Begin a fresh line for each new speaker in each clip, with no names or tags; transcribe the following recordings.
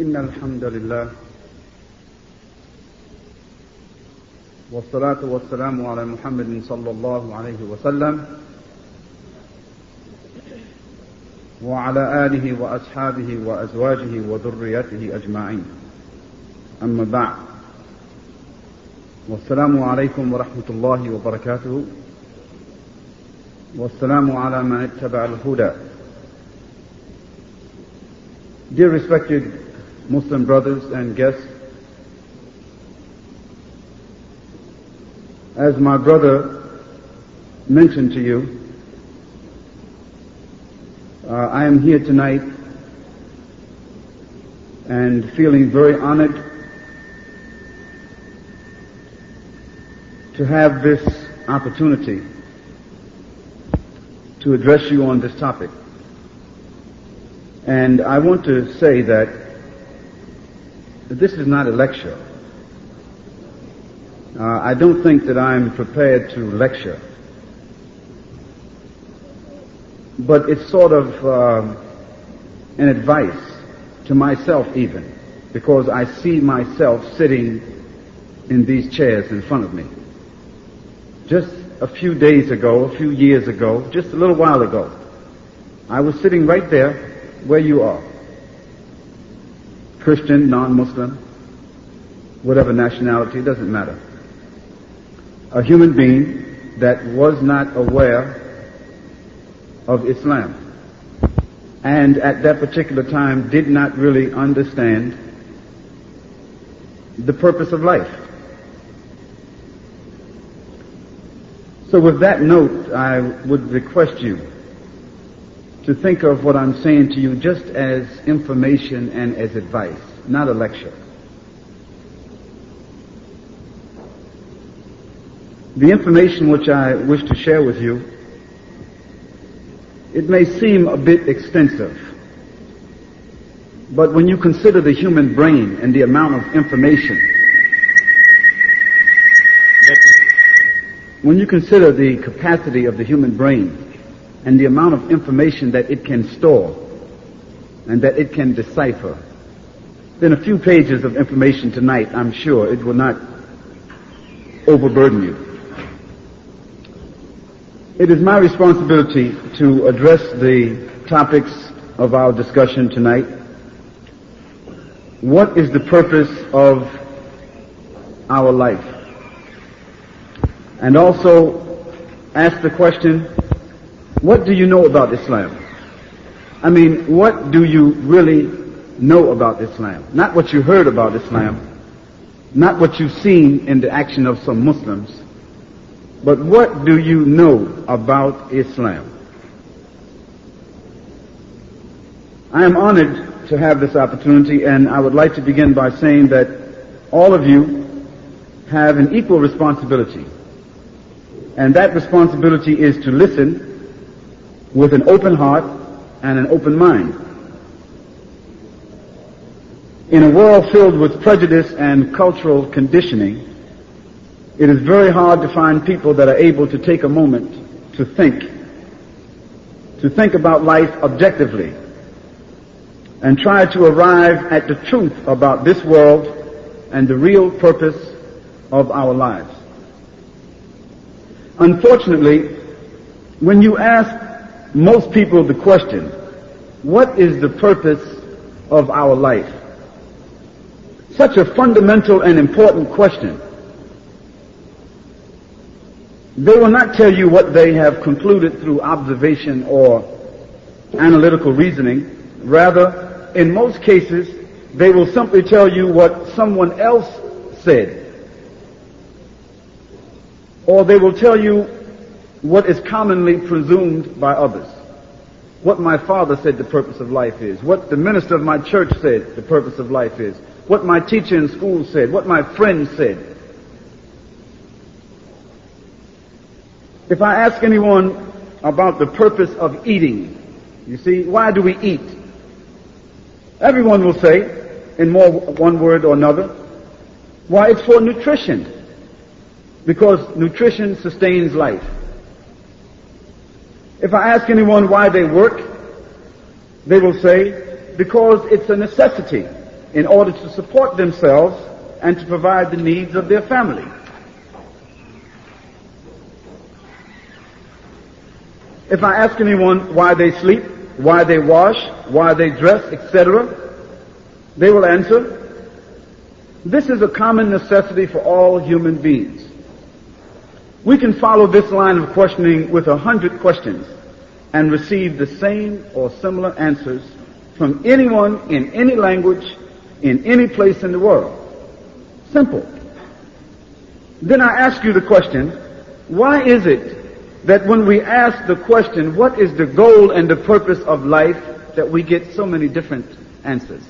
إن الحمد لله والصلاة والسلام على محمد صلى الله عليه وسلم وعلى آله وأصحابه وأزواجه وذريته أجمعين. أما بعد والسلام عليكم ورحمة الله وبركاته. والسلام على من اتبع الهدى. Dear respected Muslim brothers and guests, as my brother mentioned to you, uh, I am here tonight and feeling very honored to have this opportunity to address you on this topic. And I want to say that this is not a lecture. Uh, I don't think that I'm prepared to lecture. But it's sort of uh, an advice to myself even, because I see myself sitting in these chairs in front of me. Just a few days ago, a few years ago, just a little while ago, I was sitting right there where you are. Christian, non-Muslim, whatever nationality, doesn't matter. A human being that was not aware of Islam. And at that particular time did not really understand the purpose of life. So with that note, I would request you to think of what I'm saying to you just as information and as advice, not a lecture. The information which I wish to share with you, it may seem a bit extensive, but when you consider the human brain and the amount of information, when you consider the capacity of the human brain and the amount of information that it can store and that it can decipher. Then a few pages of information tonight, I'm sure it will not overburden you. It is my responsibility to address the topics of our discussion tonight. What is the purpose of our life? And also ask the question, what do you know about Islam? I mean, what do you really know about Islam? Not what you heard about Islam, not what you've seen in the action of some Muslims, but what do you know about Islam? I am honored to have this opportunity and I would like to begin by saying that all of you have an equal responsibility. And that responsibility is to listen with an open heart and an open mind. In a world filled with prejudice and cultural conditioning, it is very hard to find people that are able to take a moment to think, to think about life objectively, and try to arrive at the truth about this world and the real purpose of our lives. Unfortunately, when you ask most people the question, what is the purpose of our life? Such a fundamental and important question. They will not tell you what they have concluded through observation or analytical reasoning. Rather, in most cases, they will simply tell you what someone else said. Or they will tell you what is commonly presumed by others. What my father said the purpose of life is. What the minister of my church said the purpose of life is. What my teacher in school said. What my friend said. If I ask anyone about the purpose of eating, you see, why do we eat? Everyone will say, in more one word or another, why it's for nutrition. Because nutrition sustains life. If I ask anyone why they work, they will say, because it's a necessity in order to support themselves and to provide the needs of their family. If I ask anyone why they sleep, why they wash, why they dress, etc., they will answer, this is a common necessity for all human beings. We can follow this line of questioning with a hundred questions and receive the same or similar answers from anyone in any language, in any place in the world. Simple. Then I ask you the question, why is it that when we ask the question, what is the goal and the purpose of life, that we get so many different answers?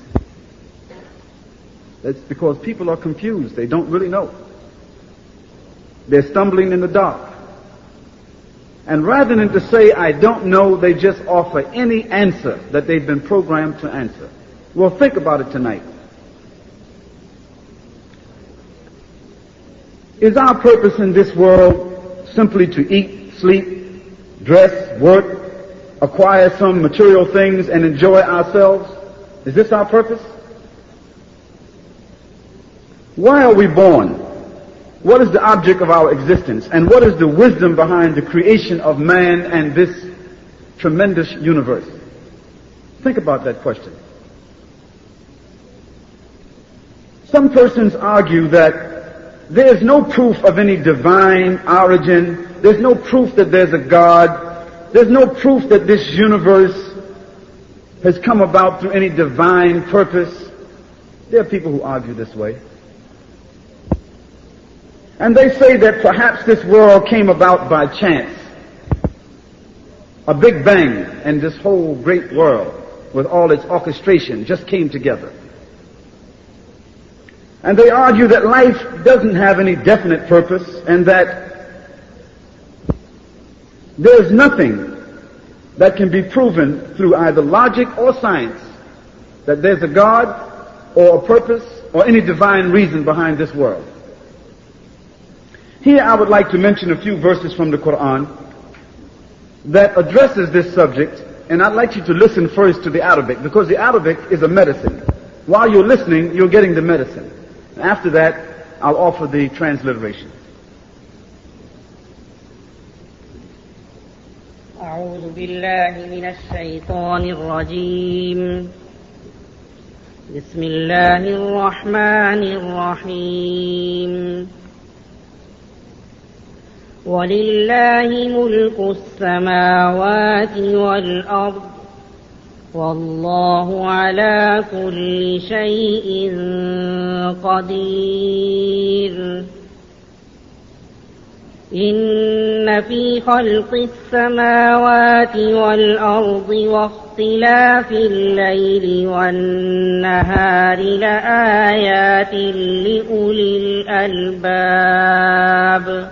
That's because people are confused. They don't really know. They're stumbling in the dark. And rather than to say, I don't know, they just offer any answer that they've been programmed to answer. Well, think about it tonight. Is our purpose in this world simply to eat, sleep, dress, work, acquire some material things and enjoy ourselves? Is this our purpose? Why are we born? What is the object of our existence? And what is the wisdom behind the creation of man and this tremendous universe? Think about that question. Some persons argue that there is no proof of any divine origin there's no proof that there's a God. There's no proof that this universe has come about through any divine purpose. There are people who argue this way. And they say that perhaps this world came about by chance. A big bang and this whole great world with all its orchestration just came together. And they argue that life doesn't have any definite purpose and that there's nothing that can be proven through either logic or science that there's a God or a purpose or any divine reason behind this world. Here I would like to mention a few verses from the Quran that addresses this subject and I'd like you to listen first to the Arabic because the Arabic is a medicine. While you're listening, you're getting the medicine. After that, I'll offer the transliteration.
أعوذ بالله من الشيطان الرجيم بسم الله الرحمن الرحيم ولله ملك السماوات والأرض والله على كل شيء قدير. إن في خلق السماوات والأرض واختلاف الليل والنهار لآيات لأولي الألباب.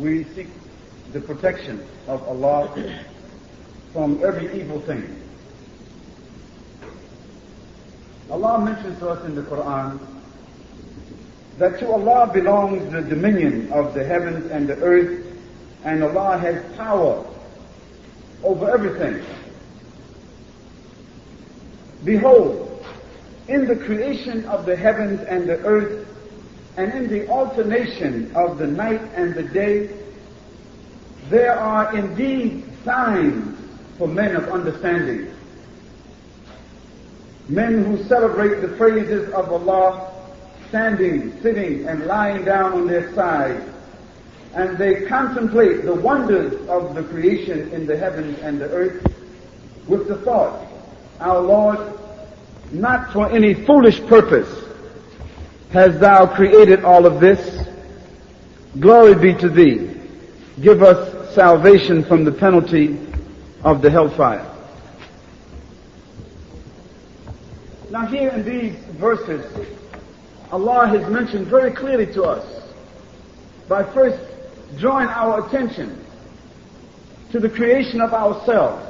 We seek the protection of Allah from every evil thing. Allah mentions to us in the Quran that to Allah belongs the dominion of the heavens and the earth, and Allah has power over everything. Behold, in the creation of the heavens and the earth, and in the alternation of the night and the day, there are indeed signs for men of understanding. Men who celebrate the praises of Allah, standing, sitting, and lying down on their side. And they contemplate the wonders of the creation in the heavens and the earth with the thought, our Lord, not for any foolish purpose, has thou created all of this? Glory be to thee. Give us salvation from the penalty of the hellfire. Now here in these verses, Allah has mentioned very clearly to us by first drawing our attention to the creation of ourselves,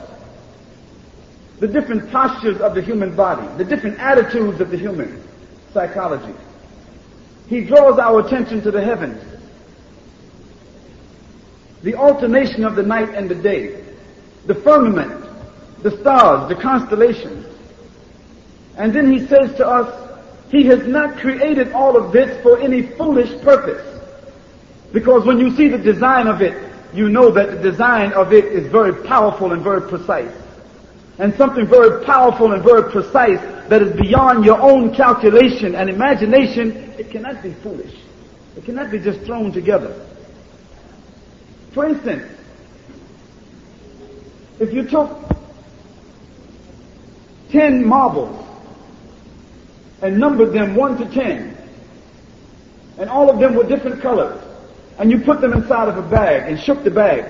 the different postures of the human body, the different attitudes of the human psychology. He draws our attention to the heavens, the alternation of the night and the day, the firmament, the stars, the constellations. And then he says to us, he has not created all of this for any foolish purpose. Because when you see the design of it, you know that the design of it is very powerful and very precise. And something very powerful and very precise that is beyond your own calculation and imagination, it cannot be foolish. It cannot be just thrown together. For instance, if you took 10 marbles and numbered them 1 to 10, and all of them were different colors, and you put them inside of a bag and shook the bag.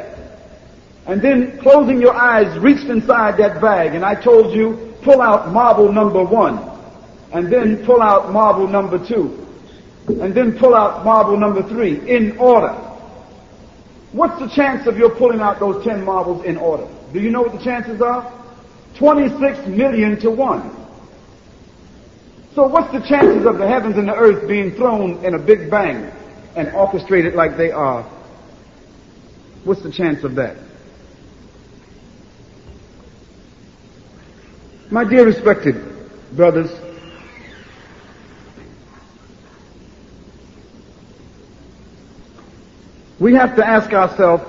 And then closing your eyes, reached inside that bag and I told you, pull out marble number one. And then pull out marble number two. And then pull out marble number three in order. What's the chance of your pulling out those 10 marbles in order? Do you know what the chances are? 26 million to 1. So what's the chances of the heavens and the earth being thrown in a big bang? and orchestrated like they are, what's the chance of that? My dear respected brothers, we have to ask ourselves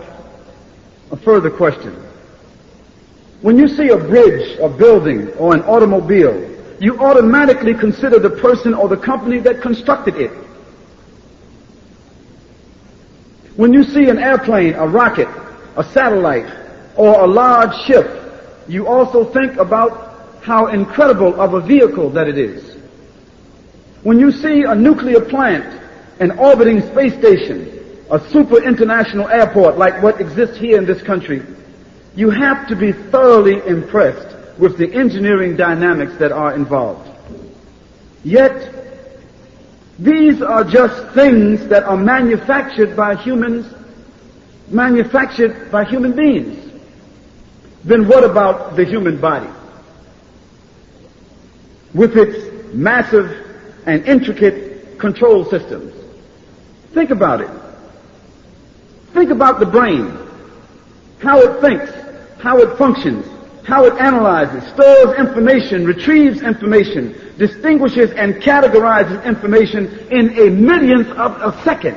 a further question. When you see a bridge, a building, or an automobile, you automatically consider the person or the company that constructed it. When you see an airplane, a rocket, a satellite, or a large ship, you also think about how incredible of a vehicle that it is. When you see a nuclear plant, an orbiting space station, a super international airport like what exists here in this country, you have to be thoroughly impressed with the engineering dynamics that are involved. Yet, these are just things that are manufactured by humans, manufactured by human beings. Then what about the human body? With its massive and intricate control systems. Think about it. Think about the brain. How it thinks, how it functions, how it analyzes, stores information, retrieves information, distinguishes and categorizes information in a millionth of a second,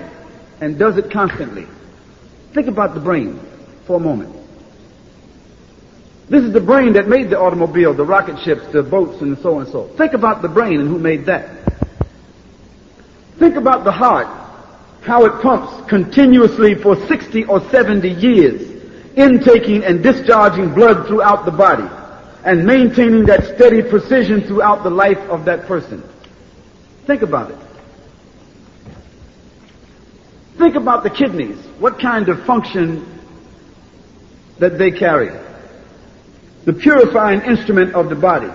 and does it constantly. Think about the brain for a moment. This is the brain that made the automobile, the rocket ships, the boats, and so on and so. Think about the brain and who made that. Think about the heart, how it pumps continuously for 60 or 70 years intaking and discharging blood throughout the body and maintaining that steady precision throughout the life of that person. Think about it. Think about the kidneys. What kind of function that they carry. The purifying instrument of the body,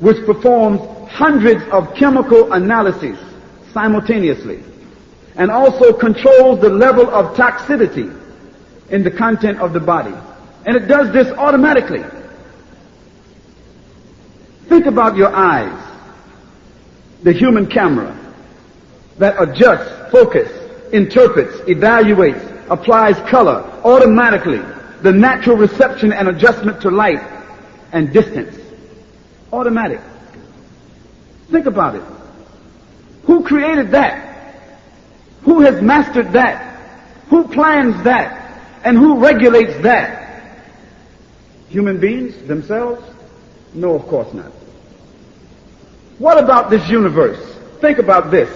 which performs hundreds of chemical analyses simultaneously and also controls the level of toxicity in the content of the body. And it does this automatically. Think about your eyes, the human camera that adjusts, focus, interprets, evaluates, applies color automatically, the natural reception and adjustment to light and distance. Automatic. Think about it. Who created that? Who has mastered that? Who plans that? And who regulates that? Human beings themselves? No, of course not. What about this universe? Think about this.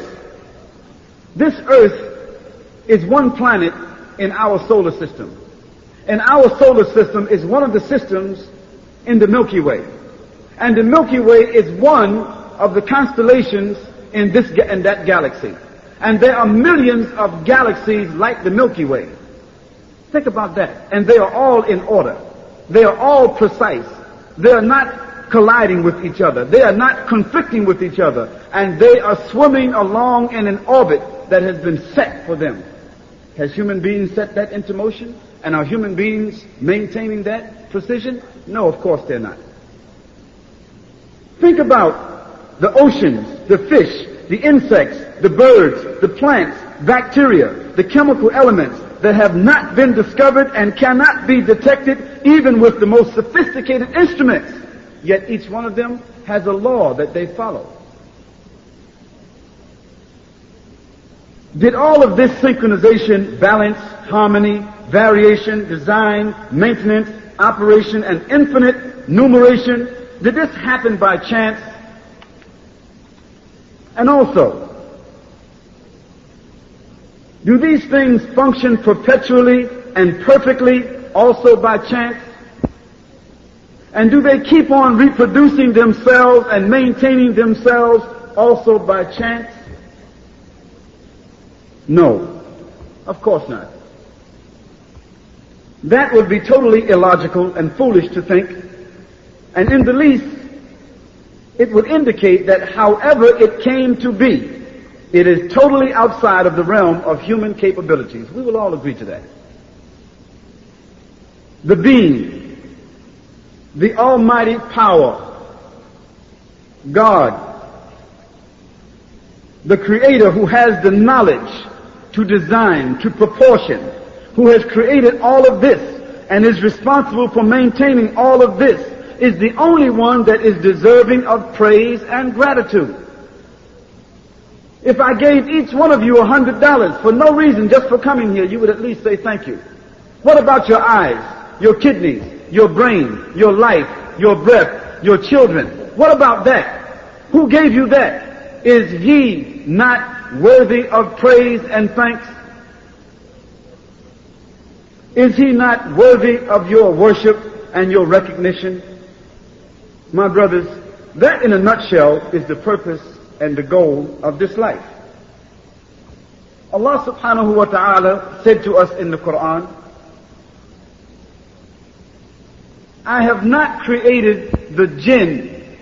This earth is one planet in our solar system. And our solar system is one of the systems in the Milky Way. And the Milky Way is one of the constellations in this, in that galaxy. And there are millions of galaxies like the Milky Way. Think about that. And they are all in order. They are all precise. They are not colliding with each other. They are not conflicting with each other. And they are swimming along in an orbit that has been set for them. Has human beings set that into motion? And are human beings maintaining that precision? No, of course they're not. Think about the oceans, the fish, the insects, the birds, the plants, bacteria, the chemical elements that have not been discovered and cannot be detected even with the most sophisticated instruments. Yet each one of them has a law that they follow. Did all of this synchronization, balance, harmony, variation, design, maintenance, operation, and infinite numeration, did this happen by chance? And also, do these things function perpetually and perfectly also by chance? And do they keep on reproducing themselves and maintaining themselves also by chance? No. Of course not. That would be totally illogical and foolish to think. And in the least, it would indicate that however it came to be, it is totally outside of the realm of human capabilities. We will all agree to that. The being, the almighty power, God, the creator who has the knowledge to design, to proportion, who has created all of this and is responsible for maintaining all of this, is the only one that is deserving of praise and gratitude. If I gave each one of you a hundred dollars for no reason, just for coming here, you would at least say thank you. What about your eyes, your kidneys, your brain, your life, your breath, your children? What about that? Who gave you that? Is he not worthy of praise and thanks? Is he not worthy of your worship and your recognition? My brothers, that in a nutshell is the purpose and the goal of this life. Allah subhanahu wa ta'ala said to us in the Quran, I have not created the jinn,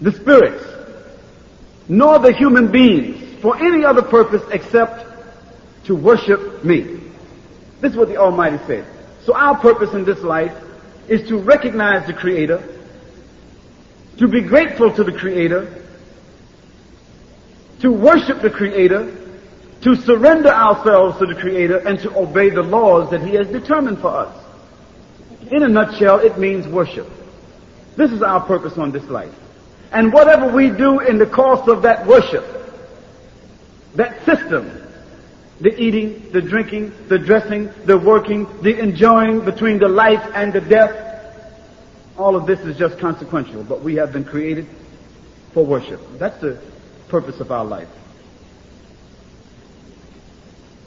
the spirits, nor the human beings for any other purpose except to worship me. This is what the Almighty said. So our purpose in this life is to recognize the Creator, to be grateful to the Creator, to worship the Creator, to surrender ourselves to the Creator, and to obey the laws that He has determined for us. In a nutshell, it means worship. This is our purpose on this life. And whatever we do in the course of that worship, that system, the eating, the drinking, the dressing, the working, the enjoying between the life and the death, all of this is just consequential, but we have been created for worship. That's the purpose of our life.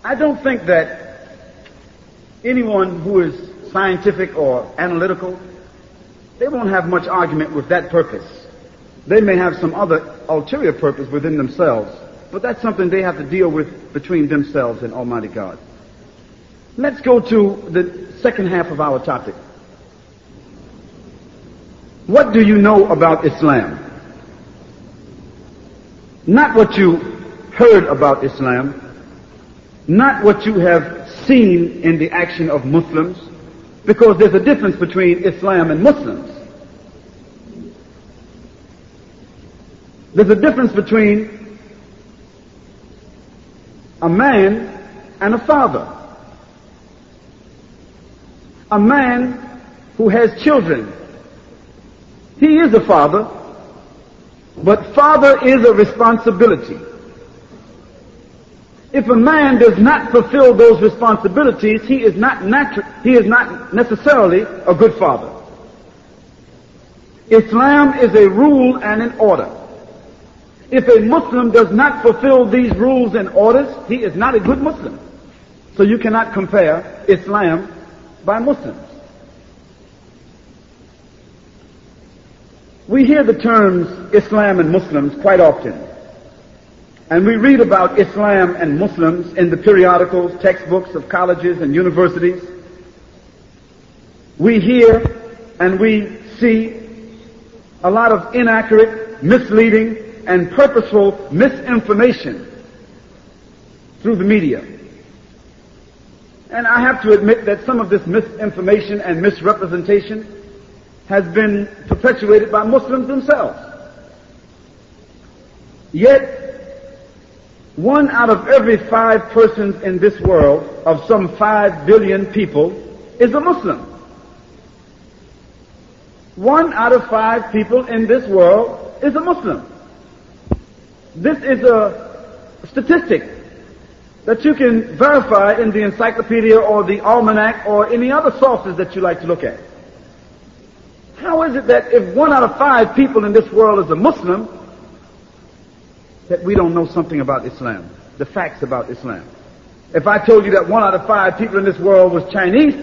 I don't think that anyone who is scientific or analytical, they won't have much argument with that purpose. They may have some other ulterior purpose within themselves, but that's something they have to deal with between themselves and Almighty God. Let's go to the second half of our topic. What do you know about Islam? Not what you heard about Islam, not what you have seen in the action of Muslims, because there's a difference between Islam and Muslims. There's a difference between a man and a father. A man who has children. He is a father, but father is a responsibility. If a man does not fulfill those responsibilities, he is not natu- he is not necessarily a good father. Islam is a rule and an order. If a Muslim does not fulfill these rules and orders, he is not a good Muslim. So you cannot compare Islam by Muslims. We hear the terms Islam and Muslims quite often. and we read about Islam and Muslims in the periodicals, textbooks of colleges and universities, we hear and we see a lot of inaccurate, misleading, and purposeful misinformation through the media. And I have to admit that some of this misinformation and misrepresentation has been perpetuated by Muslims themselves. Yet, one out of every five persons in this world, of some five billion people, is a Muslim. One out of five people in this world is a Muslim. This is a statistic that you can verify in the encyclopedia or the almanac or any other sources that you like to look at. How is it that if one out of five people in this world is a Muslim, that we don't know something about Islam, the facts about Islam? If I told you that one out of five people in this world was Chinese,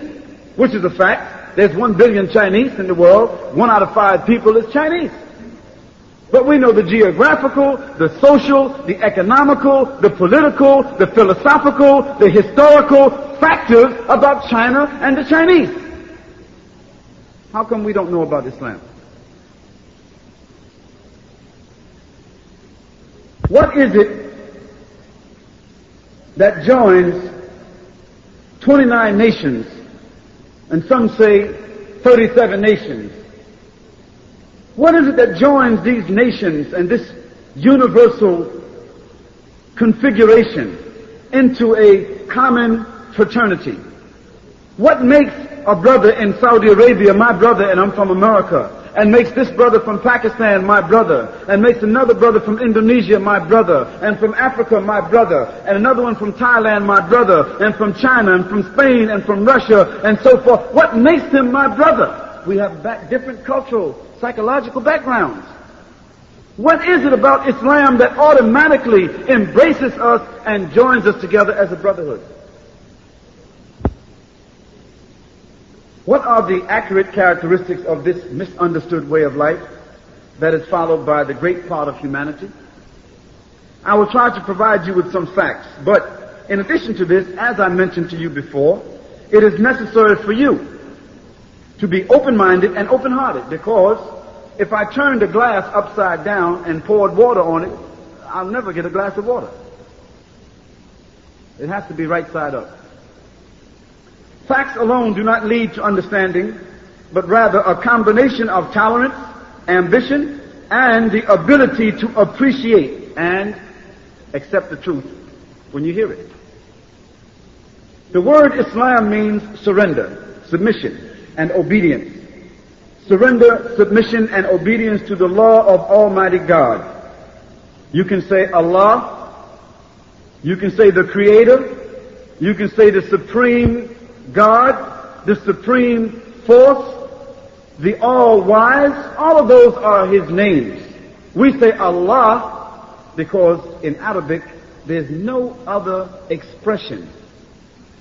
which is a fact, there's one billion Chinese in the world, one out of five people is Chinese. But we know the geographical, the social, the economical, the political, the philosophical, the historical factors about China and the Chinese. How come we don't know about Islam? What is it that joins 29 nations, and some say 37 nations, what is it that joins these nations and this universal configuration into a common fraternity? What makes a brother in Saudi Arabia my brother and I'm from America? And makes this brother from Pakistan my brother, and makes another brother from Indonesia my brother, and from Africa my brother, and another one from Thailand my brother, and from China, and from Spain, and from Russia, and so forth. What makes them my brother? We have different cultural psychological backgrounds. What is it about Islam that automatically embraces us and joins us together as a brotherhood? What are the accurate characteristics of this misunderstood way of life that is followed by the great part of humanity? I will try to provide you with some facts, but in addition to this, as I mentioned to you before, it is necessary for you to be open-minded and open-hearted because if I turned a glass upside down and poured water on it, I'll never get a glass of water. It has to be right side up. Facts alone do not lead to understanding, but rather a combination of tolerance, ambition, and the ability to appreciate and accept the truth when you hear it. The word Islam means surrender, submission and obedience. Surrender, submission, and obedience to the law of Almighty God. You can say Allah. You can say the Creator. You can say the Supreme God, the Supreme Force, the All-Wise. All of those are His names. We say Allah because in Arabic there's no other expression.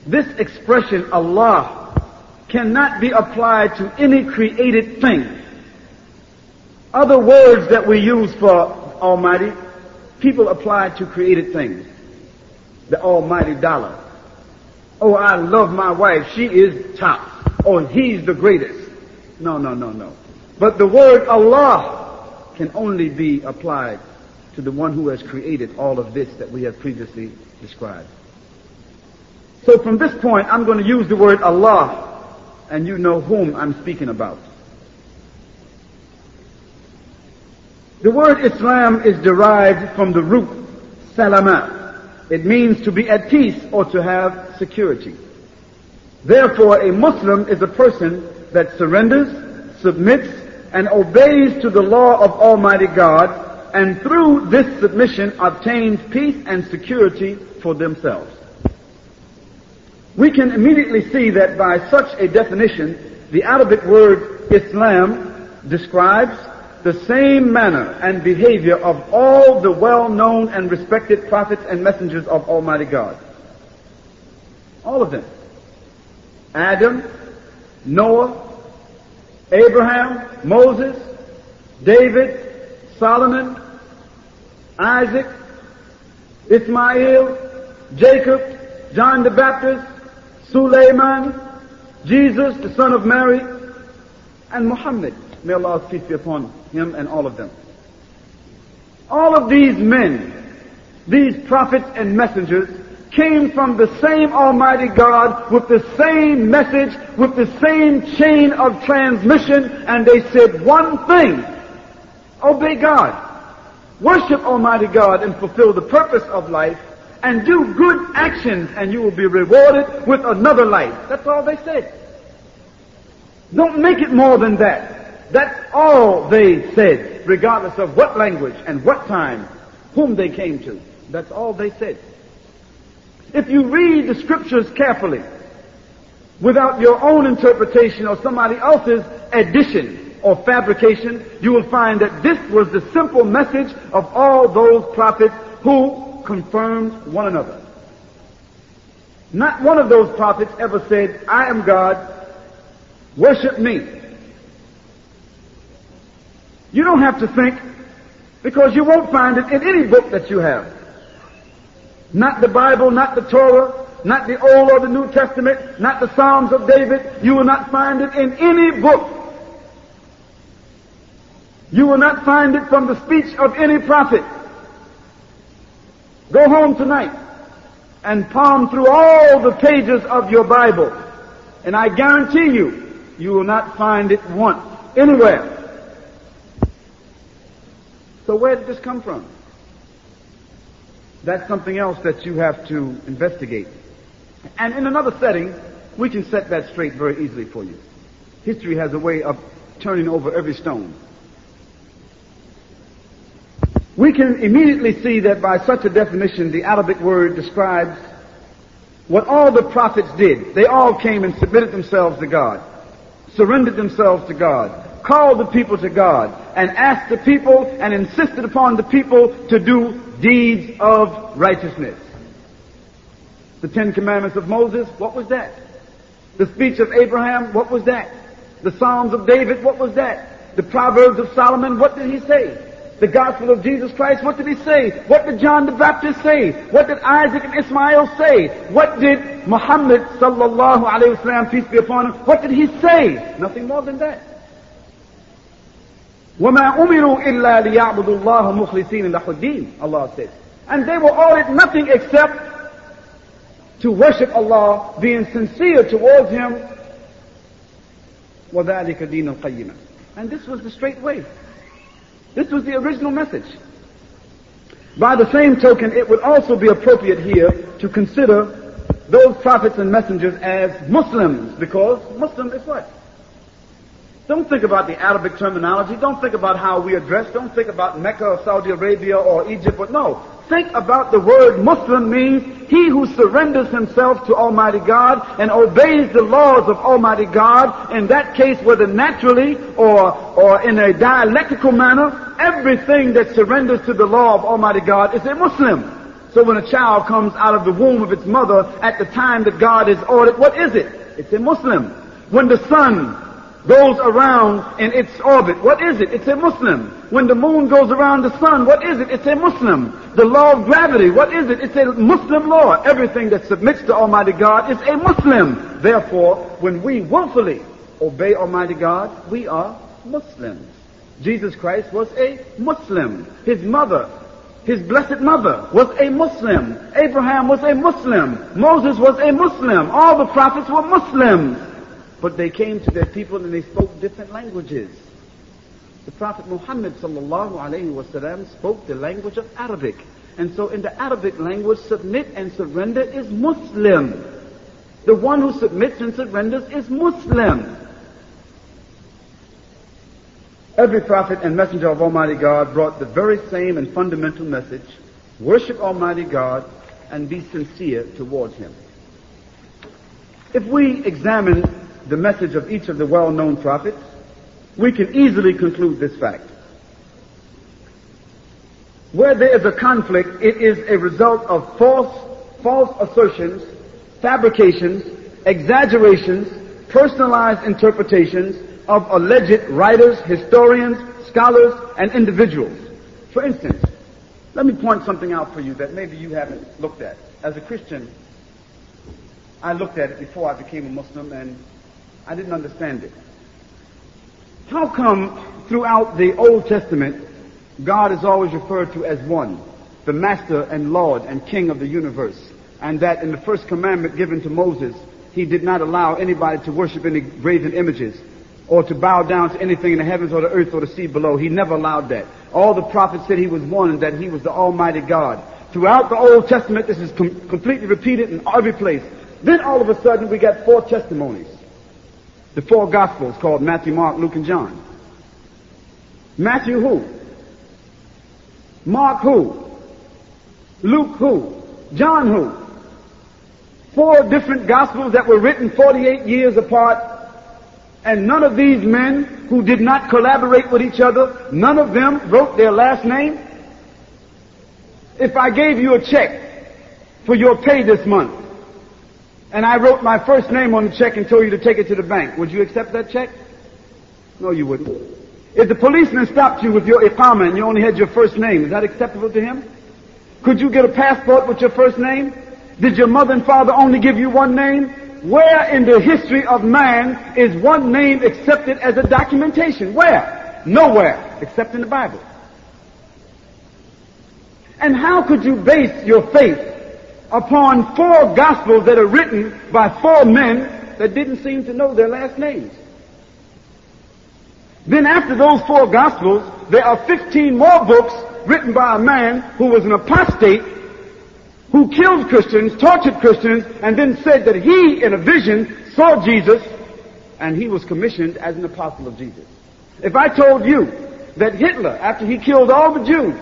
This expression, Allah, cannot be applied to any created thing. Other words that we use for Almighty, people apply to created things. The Almighty dollar. Oh, I love my wife. She is top. Oh, he's the greatest. No, no, no, no. But the word Allah can only be applied to the one who has created all of this that we have previously described. So from this point, I'm going to use the word Allah and you know whom I'm speaking about. The word Islam is derived from the root salama. It means to be at peace or to have security. Therefore, a Muslim is a person that surrenders, submits, and obeys to the law of Almighty God, and through this submission obtains peace and security for themselves. We can immediately see that by such a definition, the Arabic word Islam describes the same manner and behavior of all the well-known and respected prophets and messengers of Almighty God. All of them. Adam, Noah, Abraham, Moses, David, Solomon, Isaac, Ismail, Jacob, John the Baptist, Suleiman, Jesus, the son of Mary, and Muhammad. May Allah's peace be upon him and all of them. All of these men, these prophets and messengers, came from the same Almighty God with the same message, with the same chain of transmission, and they said one thing. Obey God. Worship Almighty God and fulfill the purpose of life and do good actions and you will be rewarded with another life. That's all they said. Don't make it more than that. That's all they said, regardless of what language and what time, whom they came to. That's all they said. If you read the scriptures carefully, without your own interpretation or somebody else's addition or fabrication, you will find that this was the simple message of all those prophets who confirmed one another. Not one of those prophets ever said, I am God, worship me. You don't have to think because you won't find it in any book that you have. Not the Bible, not the Torah, not the Old or the New Testament, not the Psalms of David. You will not find it in any book. You will not find it from the speech of any prophet. Go home tonight and palm through all the pages of your Bible, and I guarantee you, you will not find it once, anywhere. So where did this come from? that's something else that you have to investigate. And in another setting, we can set that straight very easily for you. History has a way of turning over every stone. We can immediately see that by such a definition, the Arabic word describes what all the prophets did. They all came and submitted themselves to God, surrendered themselves to God, called the people to God and asked the people and insisted upon the people to do deeds of righteousness. The Ten Commandments of Moses, what was that? The speech of Abraham, what was that? The Psalms of David, what was that? The Proverbs of Solomon, what did he say? The Gospel of Jesus Christ, what did he say? What did John the Baptist say? What did Isaac and Ismail say? What did Muhammad sallallahu alayhi wasallam, peace be upon him, what did he say? Nothing more than that. وَمَا أُمِرُوا إِلَّا لِيَعْبُدُوا اللَّهَ مُخْلِصِينَ لَهُ الدِّينَ Allah said. And they were ordered nothing except to worship Allah, being sincere towards Him. وَذَلِكَ دِينُ الْقَيِّمَةِ And this was the straight way. This was the original message. By the same token, it would also be appropriate here to consider those prophets and messengers as Muslims, because Muslim is what? Don't think about the Arabic terminology. Don't think about how we address. Don't think about Mecca or Saudi Arabia or Egypt. But no, think about the word Muslim means he who surrenders himself to Almighty God and obeys the laws of Almighty God. In that case, whether naturally or, or in a dialectical manner, everything that surrenders to the law of Almighty God is a Muslim. So when a child comes out of the womb of its mother at the time that God has ordered, what is it? It's a Muslim. When the sun goes around in its orbit. What is it? It's a Muslim. When the moon goes around the sun, what is it? It's a Muslim. The law of gravity, what is it? It's a Muslim law. Everything that submits to Almighty God is a Muslim. Therefore, when we willfully obey Almighty God, we are Muslims. Jesus Christ was a Muslim. His mother, his blessed mother was a Muslim. Abraham was a Muslim. Moses was a Muslim. All the prophets were Muslims. But they came to their people and they spoke different languages. The Prophet Muhammad sallallahu alayhi wasallam spoke the language of Arabic. And so in the Arabic language, submit and surrender is Muslim. The one who submits and surrenders is Muslim. Every prophet and messenger of Almighty God brought the very same and fundamental message. Worship Almighty God and be sincere towards Him. If we examine the message of each of the well-known prophets, we can easily conclude this fact. Where there is a conflict, it is a result of false, false assertions, fabrications, exaggerations, personalized interpretations of alleged writers, historians, scholars, and individuals. For instance, Let me point something out for you that maybe you haven't looked at. As a Christian, I looked at it before I became a Muslim and I didn't understand it. How come throughout the Old Testament, God is always referred to as one, the master and Lord and King of the universe, and that in the first commandment given to Moses, he did not allow anybody to worship any graven images or to bow down to anything in the heavens or the earth or the sea below. He never allowed that. All the prophets said he was one and that he was the Almighty God. Throughout the Old Testament, this is com- completely repeated in every place. Then all of a sudden, we got four testimonies. The four Gospels called Matthew, Mark, Luke, and John. Matthew who? Mark who? Luke who? John who? Four different Gospels that were written 48 years apart and none of these men who did not collaborate with each other, none of them wrote their last name. If I gave you a check for your pay this month, and I wrote my first name on the check and told you to take it to the bank, would you accept that check? No, you wouldn't. If the policeman stopped you with your iqama and you only had your first name, is that acceptable to him? Could you get a passport with your first name? Did your mother and father only give you one name? Where in the history of man is one name accepted as a documentation? Where? Nowhere, except in the Bible. And how could you base your faith upon four gospels that are written by four men that didn't seem to know their last names? Then after those four gospels, there are 15 more books written by a man who was an apostate who killed Christians, tortured Christians, and then said that he, in a vision, saw Jesus, and he was commissioned as an apostle of Jesus. If I told you that Hitler, after he killed all the Jews,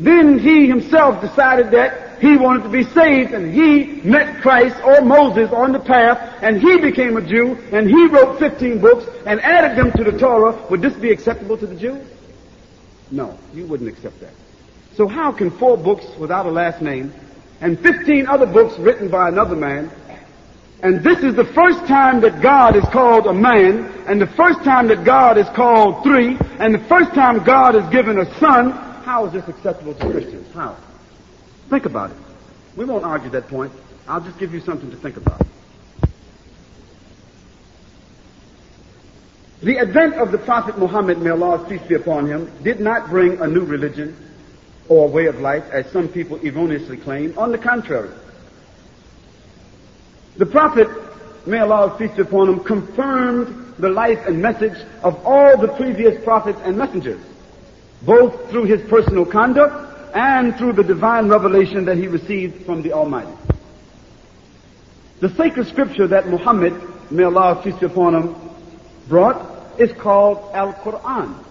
then he himself decided that he wanted to be saved, and he met Christ or Moses on the path, and he became a Jew, and he wrote 15 books and added them to the Torah, would this be acceptable to the Jews? No, you wouldn't accept that. So how can four books without a last name and 15 other books written by another man, and this is the first time that God is called a man, and the first time that God is called three, and the first time God is given a son, how is this acceptable to Christians? How? Think about it. We won't argue that point. I'll just give you something to think about. The advent of the Prophet Muhammad, may Allah's peace be upon him, did not bring a new religion or way of life, as some people erroneously claim. On the contrary, the Prophet, may Allah feast upon him, confirmed the life and message of all the previous prophets and messengers, both through his personal conduct and through the divine revelation that he received from the Almighty. The sacred scripture that Muhammad, may Allah feast upon him, brought is called Al-Quran.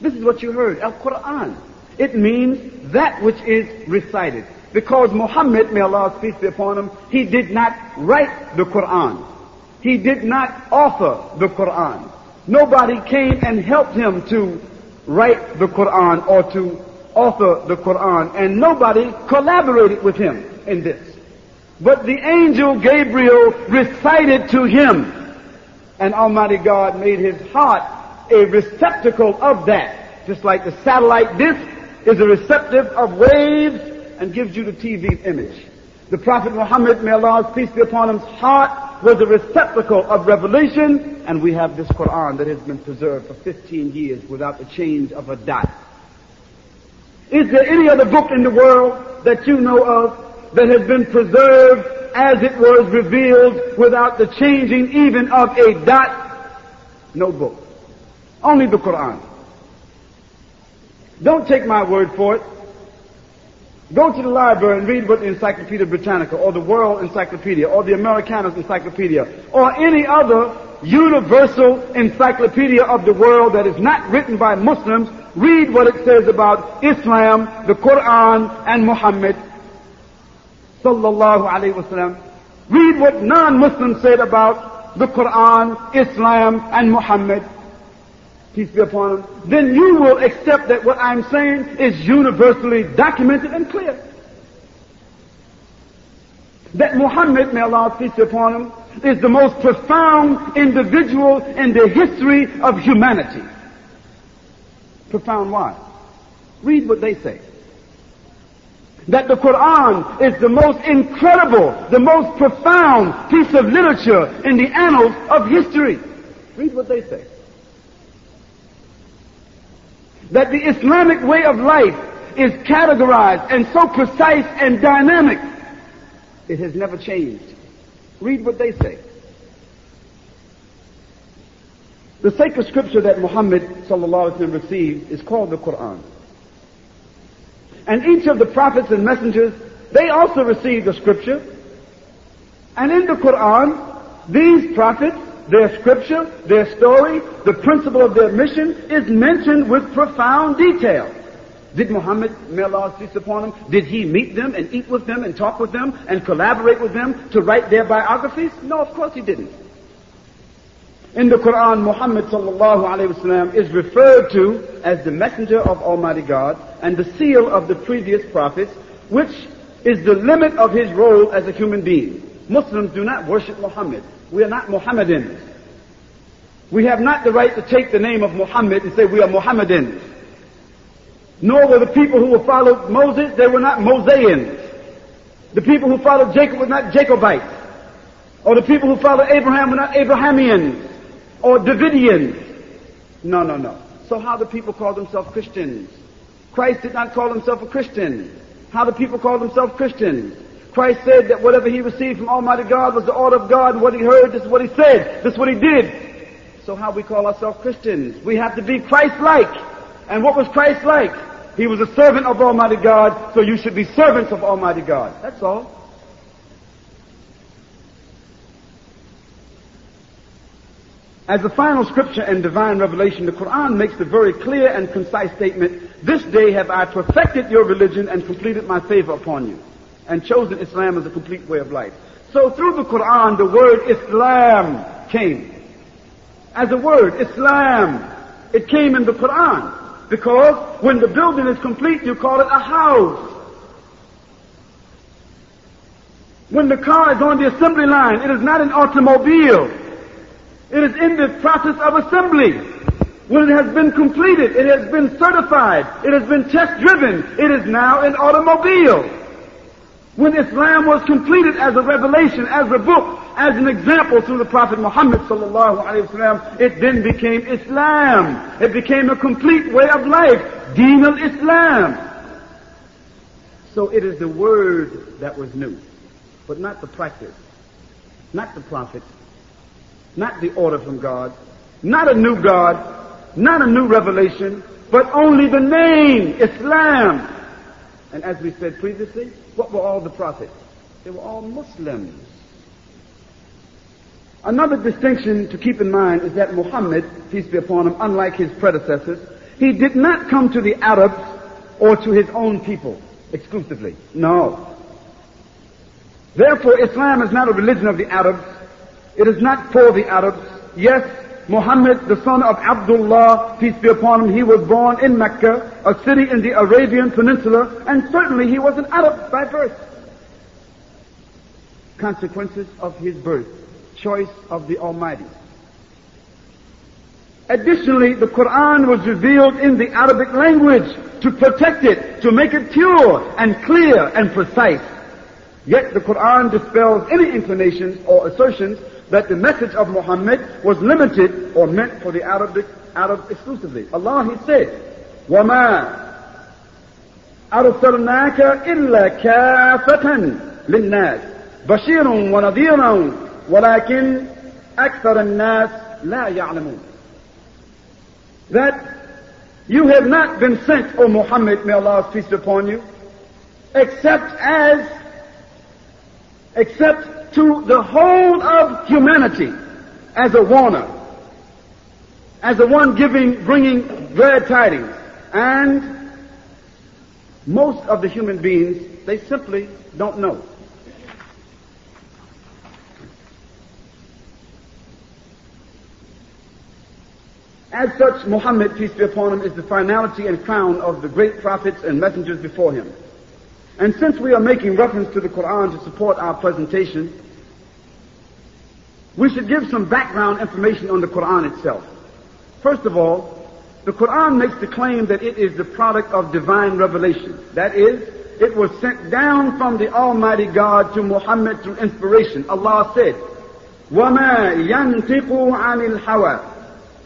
This is what you heard, Al-Quran. It means that which is recited. Because Muhammad, may Allah's peace be upon him, he did not write the Quran. He did not author the Quran. Nobody came and helped him to write the Quran or to author the Quran. And nobody collaborated with him in this. But the angel Gabriel recited to him. And Almighty God made his heart a receptacle of that. Just like the satellite dish is a receptive of waves and gives you the TV image. The Prophet Muhammad, may Allah's peace be upon him, heart was a receptacle of revelation, and we have this Quran that has been preserved for 15 years without the change of a dot. Is there any other book in the world that you know of that has been preserved as it was revealed without the changing even of a dot? No book. Only the Quran. Don't take my word for it. Go to the library and read what the Encyclopedia Britannica or the World Encyclopedia or the Americana Encyclopedia or any other universal encyclopedia of the world that is not written by Muslims. Read what it says about Islam, the Quran, and Muhammad. Sallallahu Alaihi Wasallam. Read what non-Muslims said about the Quran, Islam, and Muhammad peace be upon him, then you will accept that what I'm saying is universally documented and clear. That Muhammad, may Allah peace be upon him, is the most profound individual in the history of humanity. Profound why? Read what they say. that the Quran is the most incredible, the most profound piece of literature in the annals of history. Read what they say. That the Islamic way of life is categorized and so precise and dynamic, it has never changed. Read what they say. The sacred scripture that Muhammad sallallahu received is called the Quran. And each of the prophets and messengers, they also received the scripture. And in the Quran, these prophets, their scripture, their story, the principle of their mission is mentioned with profound detail. Did Muhammad, may Allah cease upon him, did he meet them and eat with them and talk with them and collaborate with them to write their biographies? No, of course he didn't. In the Quran, Muhammad sallallahu alayhi wasallam is referred to as the messenger of Almighty God and the seal of the previous prophets, which is the limit of his role as a human being. Muslims do not worship Muhammad. We are not Mohammedans. We have not the right to take the name of Muhammad and say we are Mohammedans. Nor were the people who followed Moses, they were not Mosaeans. The people who followed Jacob were not Jacobites. Or the people who followed Abraham were not Abrahamians or Davidians. No, no, no. So how do people call themselves Christians? Christ did not call himself a Christian. How do people call themselves Christians? Christ said that whatever he received from Almighty God was the order of God, and what he heard, this is what he said, this is what he did. So how we call ourselves Christians? We have to be Christ-like. And what was Christ like? He was a servant of Almighty God, so you should be servants of Almighty God. That's all. As the final scripture and divine revelation, the Quran makes the very clear and concise statement, This day have I perfected your religion and completed my favor upon you, and chosen Islam as a complete way of life. So through the Quran, the word Islam came. As a word, Islam, it came in the Quran. Because when the building is complete, you call it a house. When the car is on the assembly line, it is not an automobile. It is in the process of assembly. When it has been completed, it has been certified, it has been test driven, it is now an automobile. When Islam was completed as a revelation, as a book, as an example through the Prophet Muhammad sallallahu alaihi wasallam, it then became Islam. It became a complete way of life, Deen al-Islam. So it is the word that was new, but not the practice, not the prophets, not the order from God, not a new God, not a new revelation, but only the name, Islam. And as we said previously, what were all the prophets? They were all Muslims. Another distinction to keep in mind is that Muhammad, peace be upon him, unlike his predecessors, he did not come to the Arabs or to his own people exclusively. No. Therefore, Islam is not a religion of the Arabs. It is not for the Arabs. Yes, Muhammad, the son of Abdullah, peace be upon him, he was born in Mecca, a city in the Arabian Peninsula, and certainly he was an Arab by birth. Consequences of his birth, choice of the Almighty. Additionally, the Quran was revealed in the Arabic language to protect it, to make it pure and clear and precise. Yet the Quran dispels any inclinations or assertions that the message of Muhammad was limited or meant for the Arabic, Arab exclusively. Allah, He said, وَمَا أرسلناك إلا كافة للناس بشير ونذيرا ولكن أكثر الناس لا يعلمون That you have not been sent, O Muhammad, may Allah's peace be upon you, except as, except to the whole of humanity as a warner, as the one giving, bringing glad tidings. And most of the human beings, they simply don't know. As such, Muhammad, peace be upon him, is the finality and crown of the great prophets and messengers before him. And since we are making reference to the Quran to support our presentation, we should give some background information on the Quran itself. First of all, the Quran makes the claim that it is the product of divine revelation. That is, it was sent down from the Almighty God to Muhammad through inspiration. Allah said, وَمَا يَنْتِقُ عَنِ الْحَوَى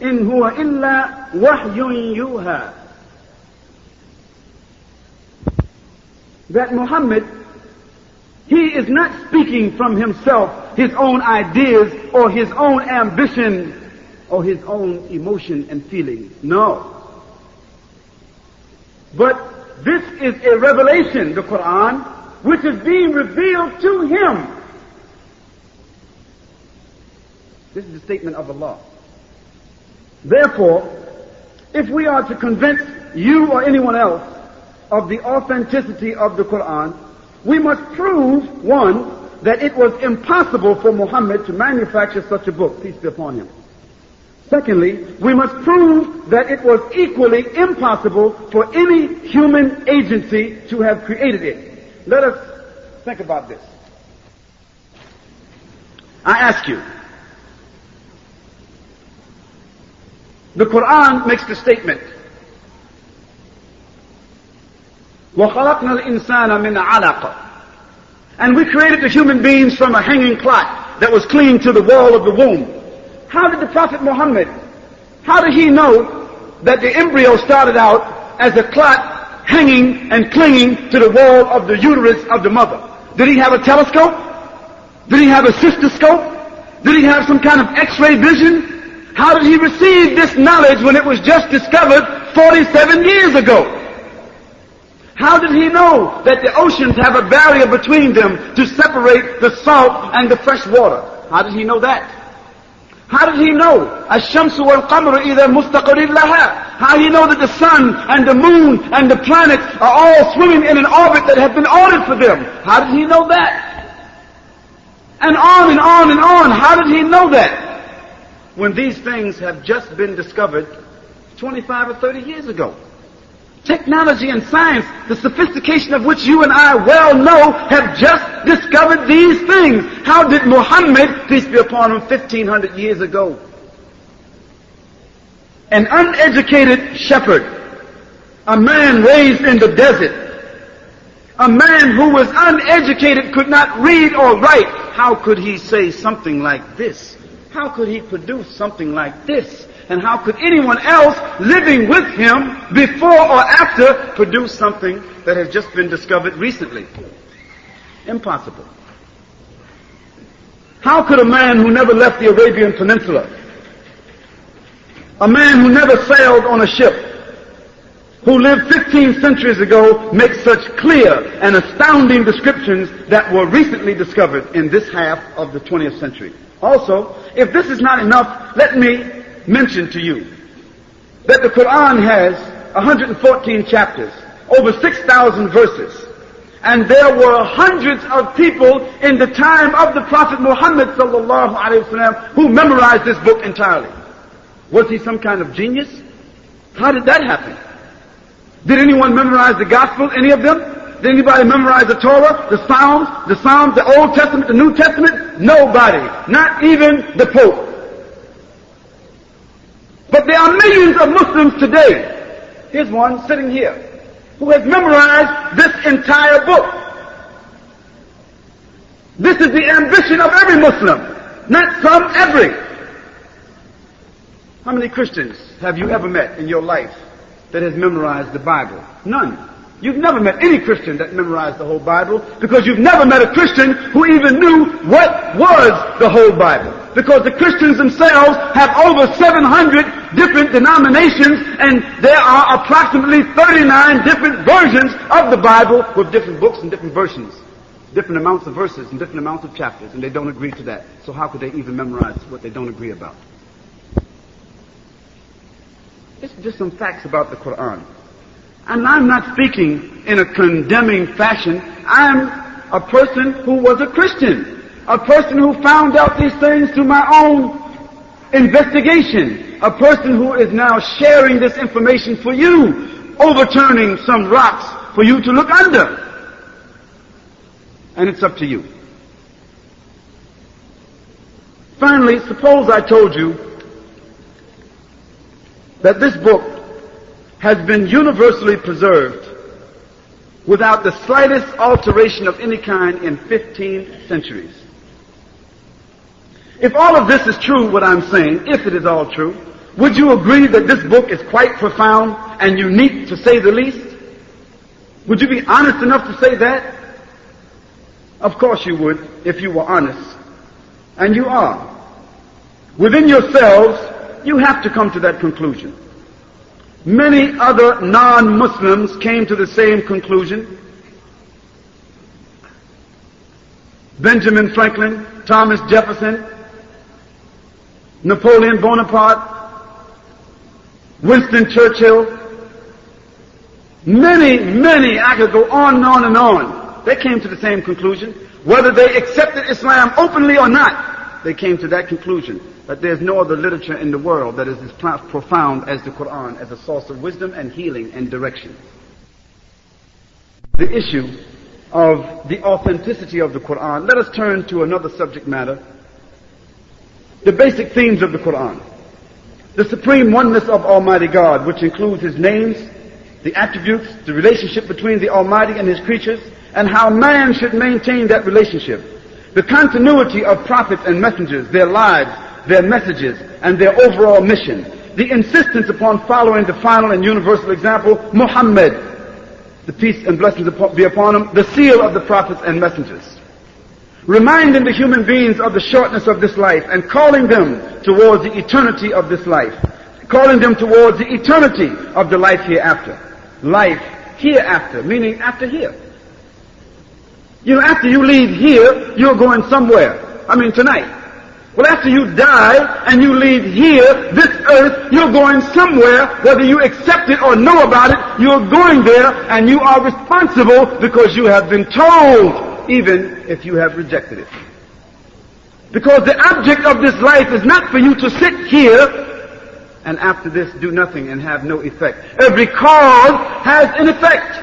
إِنْ هُوَ إِلَّا وَحْيٌ يُوحَى That Muhammad, he is not speaking from himself, his own ideas, or his own ambition, or his own emotion and feeling. No. But this is a revelation, the Quran, which is being revealed to him. This is the statement of Allah. Therefore, if we are to convince you or anyone else of the authenticity of the Quran, we must prove, one, that it was impossible for Muhammad to manufacture such a book, peace be upon him. Secondly, we must prove that it was equally impossible for any human agency to have created it. Let us think about this. I ask you, the Quran makes the statement, وَخَلَقْنَا الْإِنسَانَ مِنْ عَلَقٍ And we created the human beings from a hanging clot that was clinging to the wall of the womb. How did the Prophet Muhammad, how did he know that the embryo started out as a clot hanging and clinging to the wall of the uterus of the mother? Did he have a telescope? Did he have a cystoscope? Did he have some kind of x-ray vision? How did he receive this knowledge when it was just discovered 47 years ago? How did he know that the oceans have a barrier between them to separate the salt and the fresh water? How did he know that? How did he know? Ash-shamsu wal-qamru either mustaqarir laha. How he know that the sun and the moon and the planets are all swimming in an orbit that has been ordered for them? How did he know that? And on and on and on. How did he know that? When these things have just been discovered 25 or 30 years ago. Technology and science, the sophistication of which you and I well know, have just discovered these things. How did Muhammad, peace be upon him, 1500 years ago, an uneducated shepherd, a man raised in the desert, a man who was uneducated, could not read or write, how could he say something like this? How could he produce something like this? And how could anyone else living with him before or after produce something that has just been discovered recently? Impossible. How could a man who never left the Arabian Peninsula, a man who never sailed on a ship, who lived 15 centuries ago, make such clear and astounding descriptions that were recently discovered in this half of the 20th century? Also, if this is not enough, let me mention to you that the Quran has 114 chapters, over 6,000 verses, and there were hundreds of people in the time of the Prophet Muhammad sallallahu wasallam who memorized this book entirely. Was he some kind of genius? How did that happen? Did anyone memorize the Gospel? Any of them? Did anybody memorize the Torah, the Psalms, the Psalms, the Old Testament, the New Testament? Nobody. Not even the Pope. But there are millions of Muslims today. Here's one sitting here who has memorized this entire book. This is the ambition of every Muslim, not some, every. How many Christians have you ever met in your life that has memorized the Bible? None. You've never met any Christian that memorized the whole Bible because you've never met a Christian who even knew what was the whole Bible. Because the Christians themselves have over 700 different denominations and there are approximately 39 different versions of the Bible with different books and different versions. Different amounts of verses and different amounts of chapters and they don't agree to that. So how could they even memorize what they don't agree about? It's just some facts about the Quran. And I'm not speaking in a condemning fashion. I'm a person who was a Christian. A person who found out these things through my own investigation. A person who is now sharing this information for you, overturning some rocks for you to look under. And it's up to you. Finally, suppose I told you that this book has been universally preserved without the slightest alteration of any kind in 15 centuries. If all of this is true, what I'm saying, if it is all true, would you agree that this book is quite profound and unique to say the least? Would you be honest enough to say that? Of course you would, if you were honest. And you are. Within yourselves, you have to come to that conclusion. Many other non-Muslims came to the same conclusion. Benjamin Franklin, Thomas Jefferson, Napoleon Bonaparte, Winston Churchill, many, many, I could go on and on and on. They came to the same conclusion. Whether they accepted Islam openly or not, they came to that conclusion that there's no other literature in the world that is as profound as the Quran as a source of wisdom and healing and direction. The issue of the authenticity of the Quran, let us turn to another subject matter. The basic themes of the Quran. The supreme oneness of Almighty God, which includes His names, the attributes, the relationship between the Almighty and His creatures, and how man should maintain that relationship. The continuity of prophets and messengers, their lives, their messages, and their overall mission. The insistence upon following the final and universal example, Muhammad, the peace and blessings be upon him, the seal of the prophets and messengers. Reminding the human beings of the shortness of this life and calling them towards the eternity of this life. Calling them towards the eternity of the life hereafter. Life hereafter, meaning after here. You know, after you leave here, you're going somewhere. I mean, tonight. Well, after you die and you leave here, this earth, you're going somewhere, whether you accept it or know about it, you're going there and you are responsible because you have been told, even if you have rejected it. Because the object of this life is not for you to sit here and after this do nothing and have no effect. Every cause has an effect.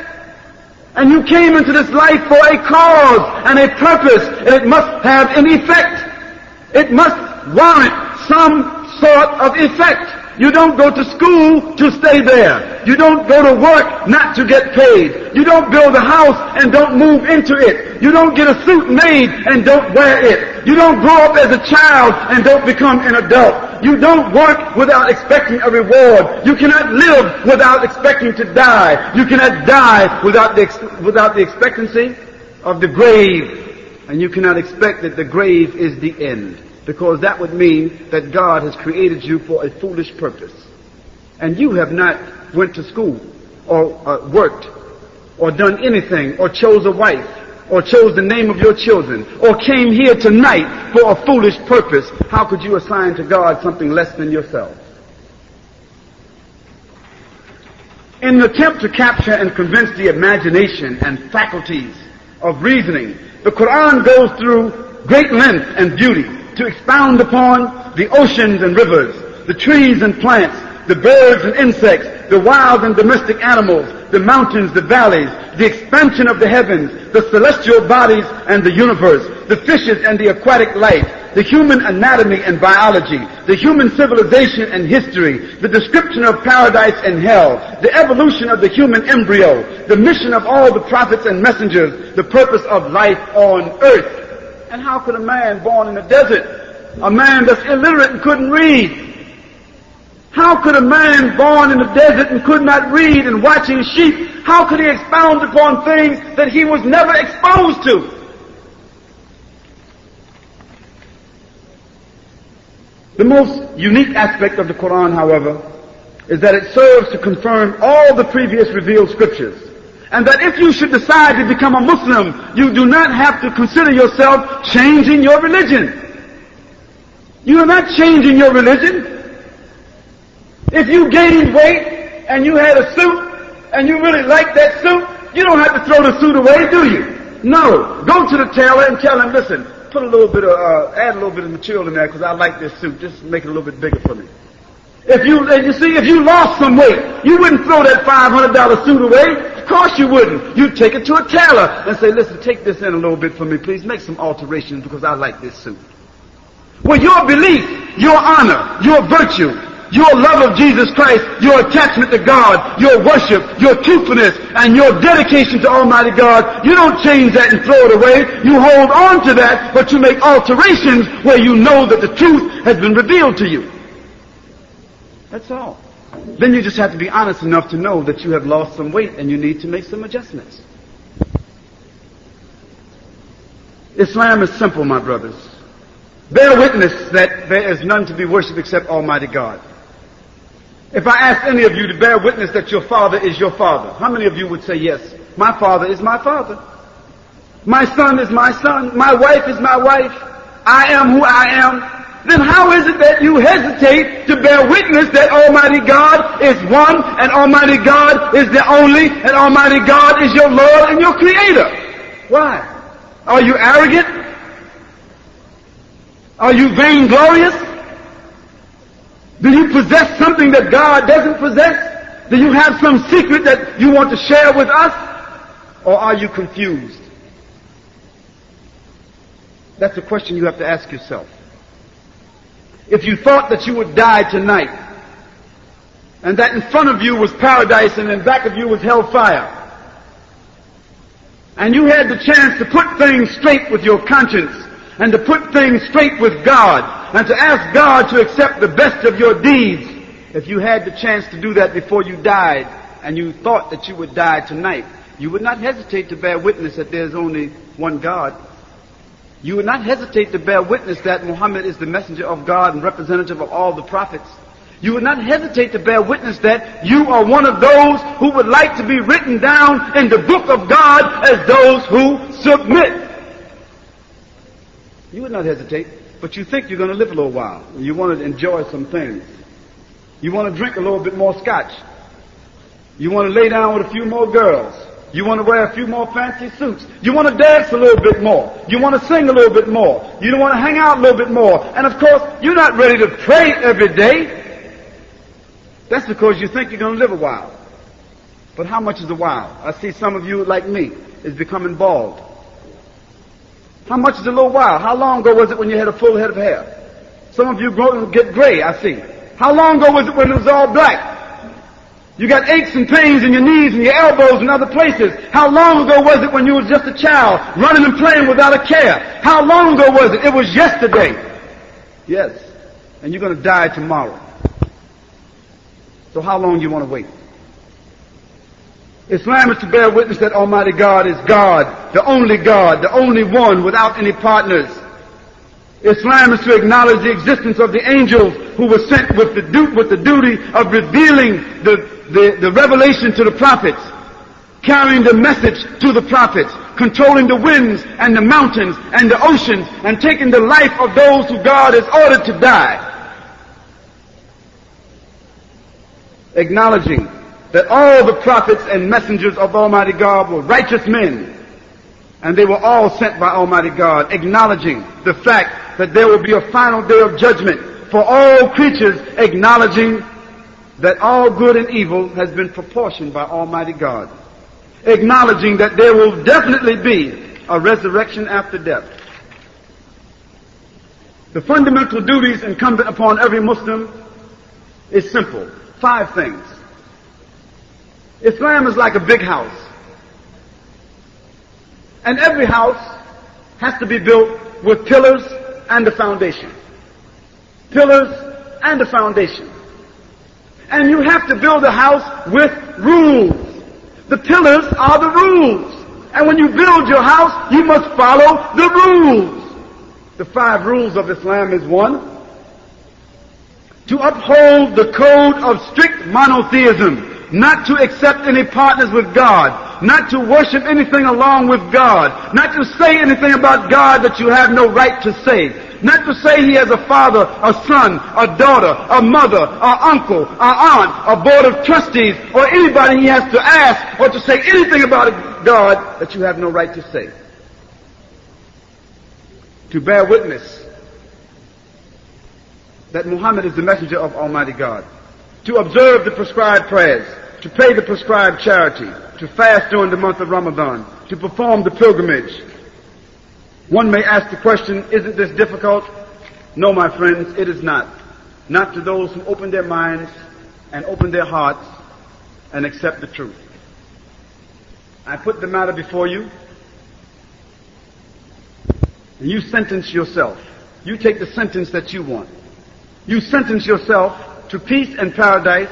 And you came into this life for a cause and a purpose, and it must have an effect. It must warrant some sort of effect. You don't go to school to stay there. You don't go to work not to get paid. You don't build a house and don't move into it. You don't get a suit made and don't wear it. You don't grow up as a child and don't become an adult. You don't work without expecting a reward. You cannot live without expecting to die. You cannot die without the, without the expectancy of the grave. And you cannot expect that the grave is the end. Because that would mean that God has created you for a foolish purpose. And you have not went to school or uh, worked or done anything or chose a wife or chose the name of your children or came here tonight for a foolish purpose. How could you assign to God something less than yourself? In an attempt to capture and convince the imagination and faculties of reasoning the Quran goes through great length and beauty to expound upon the oceans and rivers, the trees and plants, the birds and insects, the wild and domestic animals, the mountains, the valleys, the expansion of the heavens, the celestial bodies and the universe, the fishes and the aquatic life, the human anatomy and biology, the human civilization and history, the description of paradise and hell, the evolution of the human embryo, the mission of all the prophets and messengers, the purpose of life on earth. And how could a man born in the desert, a man that's illiterate and couldn't read, how could a man born in the desert and could not read and watching sheep, how could he expound upon things that he was never exposed to? The most unique aspect of the Quran, however, is that it serves to confirm all the previous revealed scriptures. And that if you should decide to become a Muslim, you do not have to consider yourself changing your religion. You are not changing your religion. If you gained weight and you had a suit and you really liked that suit, you don't have to throw the suit away, do you? No. Go to the tailor and tell him, listen, put a little bit of, uh, add a little bit of material in there because I like this suit. Just make it a little bit bigger for me. If you, you see, if you lost some weight, you wouldn't throw that $500 suit away. Of course you wouldn't. You'd take it to a tailor and say, listen, take this in a little bit for me, please. Make some alterations because I like this suit. Well, your belief, your honor, your virtue, your love of Jesus Christ, your attachment to God, your worship, your truthfulness, and your dedication to Almighty God, you don't change that and throw it away. You hold on to that, but you make alterations where you know that the truth has been revealed to you. That's all. Then you just have to be honest enough to know that you have lost some weight and you need to make some adjustments. Islam is simple, my brothers. Bear witness that there is none to be worshipped except Almighty God. If I ask any of you to bear witness that your father is your father, how many of you would say yes? My father is my father. My son is my son. My wife is my wife. I am who I am then how is it that you hesitate to bear witness that Almighty God is one and Almighty God is the only and Almighty God is your Lord and your Creator? Why? Are you arrogant? Are you vainglorious? Do you possess something that God doesn't possess? Do you have some secret that you want to share with us? Or are you confused? That's a question you have to ask yourself if you thought that you would die tonight, and that in front of you was paradise and in back of you was hellfire, and you had the chance to put things straight with your conscience, and to put things straight with God, and to ask God to accept the best of your deeds, if you had the chance to do that before you died, and you thought that you would die tonight, you would not hesitate to bear witness that there's only one God you would not hesitate to bear witness that Muhammad is the messenger of God and representative of all the prophets. You would not hesitate to bear witness that you are one of those who would like to be written down in the book of God as those who submit. You would not hesitate, but you think you're going to live a little while. You want to enjoy some things. You want to drink a little bit more scotch. You want to lay down with a few more girls. You want to wear a few more fancy suits. You want to dance a little bit more. You want to sing a little bit more. You want to hang out a little bit more. And of course, you're not ready to pray every day. That's because you think you're going to live a while. But how much is a while? I see some of you, like me, is becoming bald. How much is a little while? How long ago was it when you had a full head of hair? Some of you grow, get gray, I see. How long ago was it when it was all black? You got aches and pains in your knees and your elbows and other places. How long ago was it when you were just a child, running and playing without a care? How long ago was it? It was yesterday. Yes. And you're going to die tomorrow. So how long you want to wait? Islam is to bear witness that Almighty God is God, the only God, the only one without any partners. Islam is to acknowledge the existence of the angels who were sent with the, du- with the duty of revealing the, the, the revelation to the prophets, carrying the message to the prophets, controlling the winds and the mountains and the oceans, and taking the life of those who God has ordered to die. Acknowledging that all the prophets and messengers of Almighty God were righteous men, and they were all sent by Almighty God, acknowledging the fact that there will be a final day of judgment for all creatures, acknowledging that all good and evil has been proportioned by Almighty God. Acknowledging that there will definitely be a resurrection after death. The fundamental duties incumbent upon every Muslim is simple. Five things. Islam is like a big house. And every house has to be built with pillars and a foundation. Pillars and a foundation. And you have to build a house with rules. The pillars are the rules. And when you build your house, you must follow the rules. The five rules of Islam is one, to uphold the code of strict monotheism, not to accept any partners with God, not to worship anything along with God, not to say anything about God that you have no right to say, not to say he has a father, a son, a daughter, a mother, a uncle, a aunt, a board of trustees, or anybody he has to ask or to say anything about God that you have no right to say. To bear witness that Muhammad is the messenger of Almighty God. To observe the prescribed prayers, to pay the prescribed charity, to fast during the month of Ramadan, to perform the pilgrimage, one may ask the question, isn't this difficult? No, my friends, it is not. not to those who open their minds and open their hearts and accept the truth. I put the matter before you, and you sentence yourself. You take the sentence that you want. You sentence yourself to peace and paradise,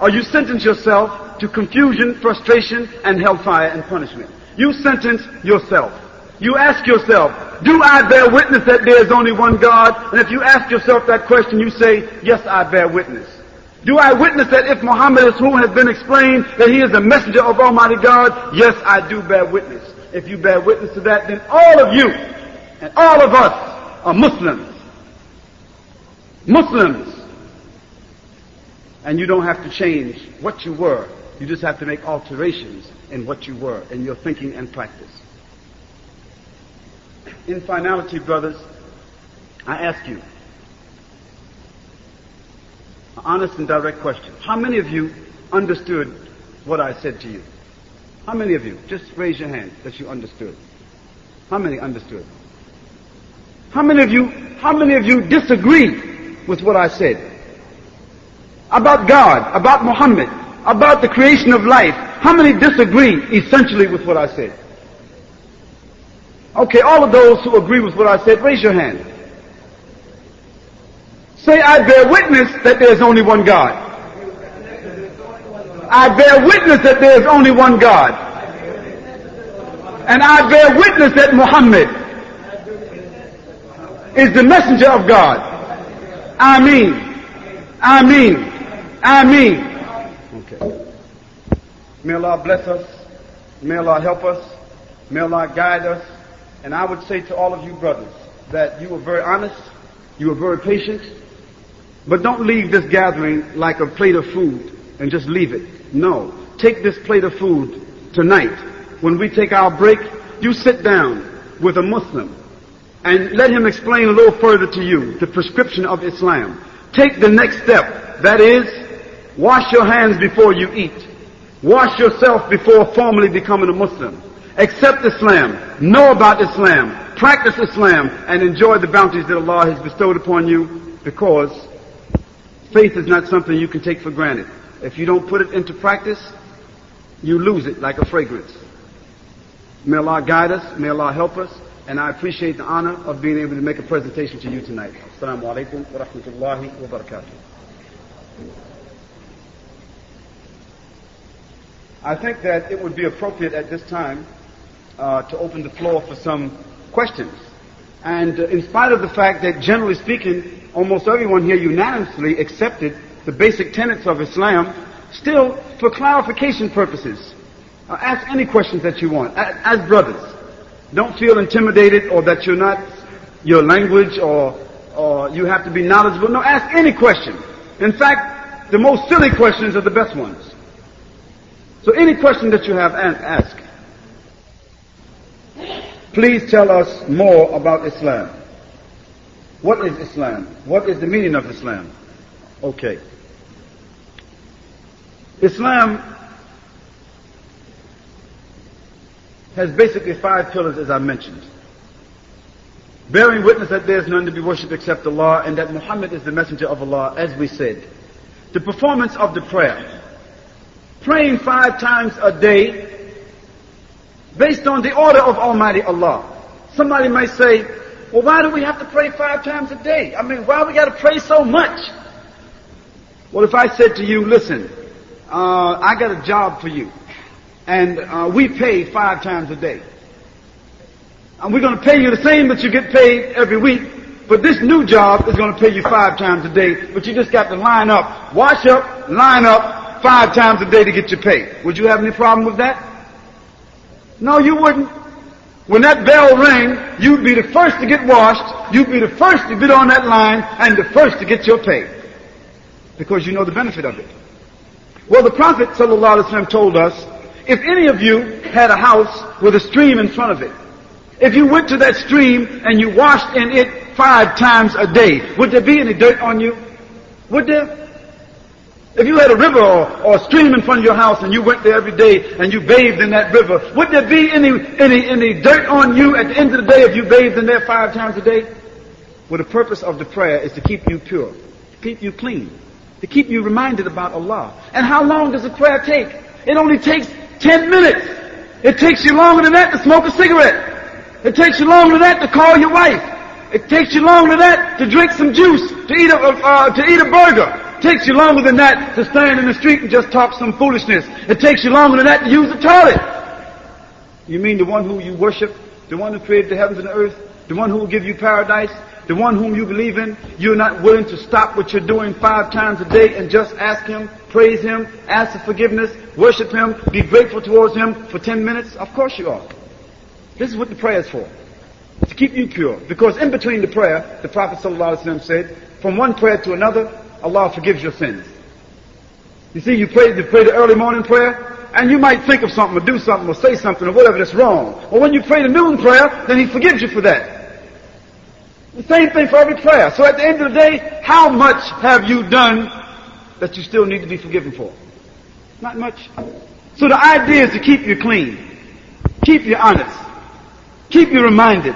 or you sentence yourself to confusion, frustration, and hellfire and punishment. You sentence yourself. You ask yourself, do I bear witness that there is only one God? And if you ask yourself that question, you say, yes, I bear witness. Do I witness that if Muhammad is who has been explained that he is a messenger of Almighty God? Yes, I do bear witness. If you bear witness to that, then all of you and all of us are Muslims. Muslims. And you don't have to change what you were. You just have to make alterations in what you were, in your thinking and practice. In finality, brothers, I ask you, an honest and direct question. How many of you understood what I said to you? How many of you? Just raise your hand that you understood. How many understood? How many of you, how many of you disagree with what I said? About God, about Muhammad, about the creation of life. How many disagree essentially with what I said? Okay, all of those who agree with what I said, raise your hand. Say, I bear witness that there is only one God. I bear witness that there is only one God. And I bear witness that Muhammad is the messenger of God. I mean, I mean, I mean. Okay. May Allah bless us. May Allah help us. May Allah guide us. And I would say to all of you brothers that you were very honest, you were very patient, but don't leave this gathering like a plate of food and just leave it. No. Take this plate of food tonight. When we take our break, you sit down with a Muslim and let him explain a little further to you the prescription of Islam. Take the next step. That is, wash your hands before you eat. Wash yourself before formally becoming a Muslim. Accept Islam. Know about Islam. Practice Islam and enjoy the bounties that Allah has bestowed upon you because faith is not something you can take for granted. If you don't put it into practice, you lose it like a fragrance. May Allah guide us. May Allah help us. And I appreciate the honor of being able to make a presentation to you tonight. Assalamu alaikum wa rahmatullahi wa barakatuh. I think that it would be appropriate at this time uh, to open the floor for some questions. And uh, in spite of the fact that generally speaking, almost everyone here unanimously accepted the basic tenets of Islam, still, for clarification purposes, uh, ask any questions that you want, as brothers. Don't feel intimidated or that you're not your language or, or you have to be knowledgeable. No, ask any question. In fact, the most silly questions are the best ones. So any question that you have, ask. Please tell us more about Islam. What is Islam? What is the meaning of Islam? Okay. Islam has basically five pillars as I mentioned. Bearing witness that there is none to be worshipped except Allah and that Muhammad is the messenger of Allah as we said. The performance of the prayer. Praying five times a day based on the order of Almighty Allah. Somebody might say, well, why do we have to pray five times a day? I mean, why we got to pray so much? Well, if I said to you, listen, uh, I got a job for you, and uh, we pay five times a day, and we're going to pay you the same that you get paid every week, but this new job is going to pay you five times a day, but you just got to line up, wash up, line up five times a day to get your pay. Would you have any problem with that? No, you wouldn't. When that bell rang, you'd be the first to get washed, you'd be the first to get on that line, and the first to get your pay. Because you know the benefit of it. Well, the Prophet ﷺ told us, if any of you had a house with a stream in front of it, if you went to that stream and you washed in it five times a day, would there be any dirt on you? Would there? If you had a river or, or, a stream in front of your house and you went there every day and you bathed in that river, would there be any, any, any dirt on you at the end of the day if you bathed in there five times a day? Well, the purpose of the prayer is to keep you pure. To keep you clean, to keep you reminded about Allah. And how long does a prayer take? It only takes 10 minutes. It takes you longer than that to smoke a cigarette. It takes you longer than that to call your wife. It takes you longer than that to drink some juice, to eat a, uh, to eat a burger. It takes you longer than that to stand in the street and just talk some foolishness. It takes you longer than that to use the toilet. You mean the one who you worship, the one who created the heavens and the earth, the one who will give you paradise, the one whom you believe in, you're not willing to stop what you're doing five times a day and just ask Him, praise Him, ask for forgiveness, worship Him, be grateful towards Him for 10 minutes? Of course you are. This is what the prayer is for. To keep you pure. Because in between the prayer, the Prophet ﷺ said, from one prayer to another, Allah forgives your sins. You see, you pray, you pray the early morning prayer, and you might think of something or do something or say something or whatever that's wrong. Or when you pray the noon prayer, then He forgives you for that. The same thing for every prayer. So at the end of the day, how much have you done that you still need to be forgiven for? Not much. So the idea is to keep you clean, keep you honest, keep you reminded,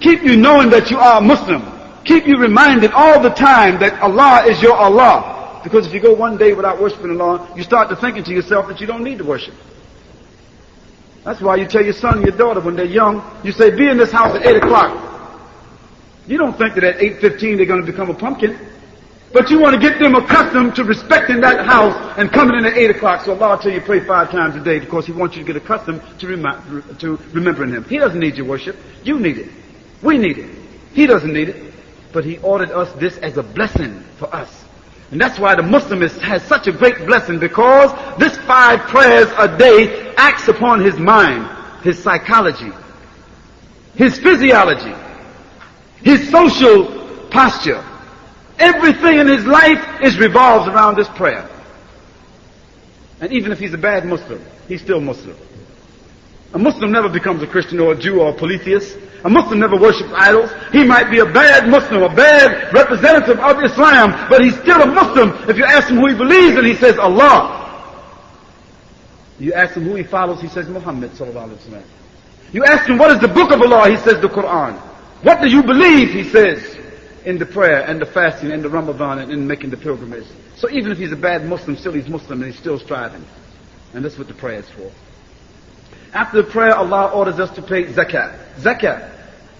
keep you knowing that you are a Muslim, keep you reminded all the time that Allah is your Allah. Because if you go one day without worshiping Allah, you start to thinking to yourself that you don't need to worship. That's why you tell your son and your daughter when they're young, you say, be in this house at 8 o'clock. You don't think that at 8.15 they're going to become a pumpkin. But you want to get them accustomed to respecting that house and coming in at 8 o'clock. So Allah will tell you pray five times a day because He wants you to get accustomed to, to remembering Him. He doesn't need your worship. You need it. We need it. He doesn't need it. But He ordered us this as a blessing for us. And that's why the Muslim has such a great blessing because this five prayers a day acts upon his mind, his psychology, his physiology, his social posture. Everything in his life is revolves around this prayer. And even if he's a bad Muslim, he's still Muslim. A Muslim never becomes a Christian or a Jew or a polytheist. A Muslim never worships idols. He might be a bad Muslim, a bad representative of Islam, but he's still a Muslim. If you ask him who he believes in, he says Allah. You ask him who he follows, he says Muhammad sallallahu. You ask him what is the book of Allah, he says the Quran. What do you believe, he says, in the prayer and the fasting and the Ramadan and in making the pilgrimage. So even if he's a bad Muslim, still he's Muslim and he's still striving. And that's what the prayer is for. After the prayer, Allah orders us to pay zakat. Zakat.